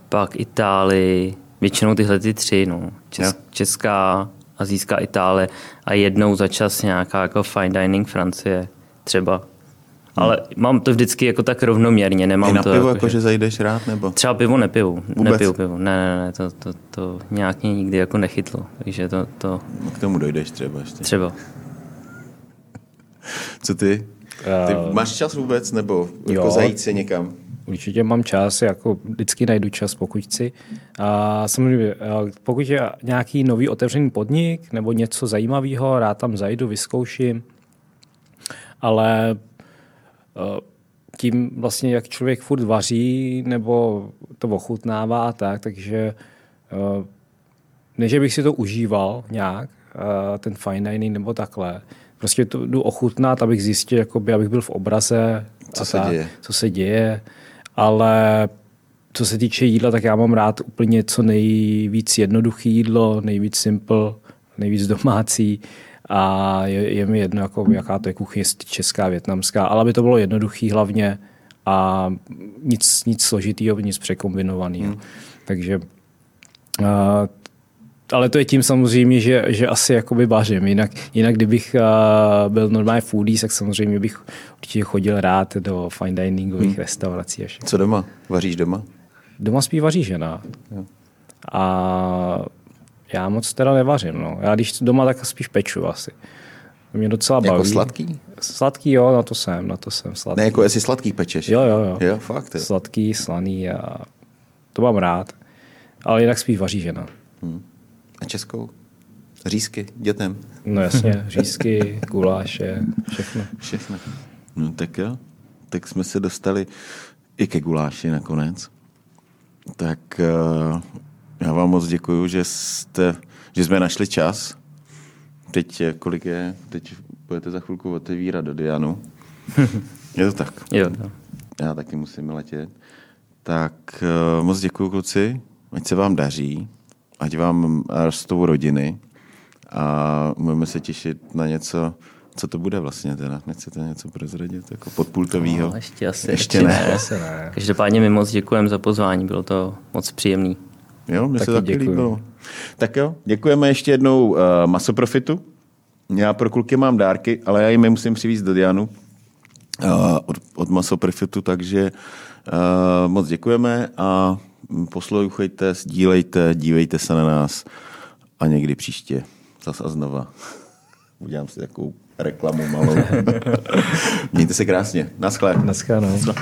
pak Itálii, většinou tyhle ty tři, no. Čes, česká, azijská Itálie a jednou za čas nějaká jako fine dining Francie třeba. Ale mám to vždycky jako tak rovnoměrně, nemám I na to pivo, jako, jako, že- že zajdeš rád? Nebo? Třeba pivo nepiju. Vůbec? Nepiju pivo. Ne, ne, ne, to, to, to nějak mě nikdy jako nechytlo. Takže to, to No, K tomu dojdeš třeba ještě. třeba. Co ty? Ty máš čas vůbec, nebo jako Jo. zajít se někam? Určitě mám čas, jako vždycky najdu čas, pokud chci. A samozřejmě, a pokud je nějaký nový otevřený podnik nebo něco zajímavého, rád tam zajdu, vyzkouším. Ale eh, tím vlastně, jak člověk furt vaří nebo to ochutnává, tak, takže eh, ne, že bych si to užíval nějak, eh, ten fine dining nebo takhle. Prostě to jdu ochutnat, abych zjistil, jakoby, abych byl v obraze, Co se děje. co se děje, ale co se týče jídla, tak já mám rád úplně co nejvíc jednoduché jídlo, nejvíc simple, nejvíc domácí a je, je mi jedno, jako, jaká to je kuchyně, jestli česká, větnamská, ale aby to bylo jednoduchý hlavně a nic, nic složitýho, nic překombinovaného. Hmm. Takže a, ale to je tím samozřejmě, že, že asi jakoby vařím. Jinak, jinak kdybych uh, byl normálně foodie, tak samozřejmě bych určitě chodil rád do fine diningových hmm. restaurací. Až. Co doma? Vaříš doma? Doma spí vaří žena. Jo. A já moc teda nevařím. No. Já když doma, tak spíš peču asi. To mě docela jako baví. Jako sladký? Sladký, jo, na to jsem, na to jsem sladký. Ne, jako jestli sladký pečeš? Jo, jo, jo. Jo, fakt, jo. Sladký, slaný a to mám rád. Ale jinak spíš vaří žena. Hmm. A českou? Řízky dětem? No jasně, řízky, guláše, všechno. Všechno. No tak jo, tak jsme se dostali i ke guláši nakonec. Tak uh, já vám moc děkuju, že jste, že jsme našli čas. Teď kolik je? Teď budete za chvilku otevírat do Dianu. je to tak? Jo. jo. Já taky musím letět. Tak uh, moc děkuju, kluci. Ať se vám daří ať vám rostou rodiny a můžeme se těšit na něco, co to bude vlastně teda? Nechcete něco prozradit? Jako podpultovýho? No, ještě asi. Ještě, ještě ne. Asi ne. Každopádně mi moc děkujeme za pozvání, bylo to moc příjemný. Jo, mně se taky líbilo. Tak jo, děkujeme ještě jednou uh, Masoprofitu. Já pro kluky mám dárky, ale já jim je musím přivést do Dianu uh, od, od Masoprofitu, takže uh, moc děkujeme a poslouchejte, sdílejte, dívejte se na nás a někdy příště zas a znova. Udělám si takovou reklamu malou. Mějte se krásně. Naschle. Naschle, no.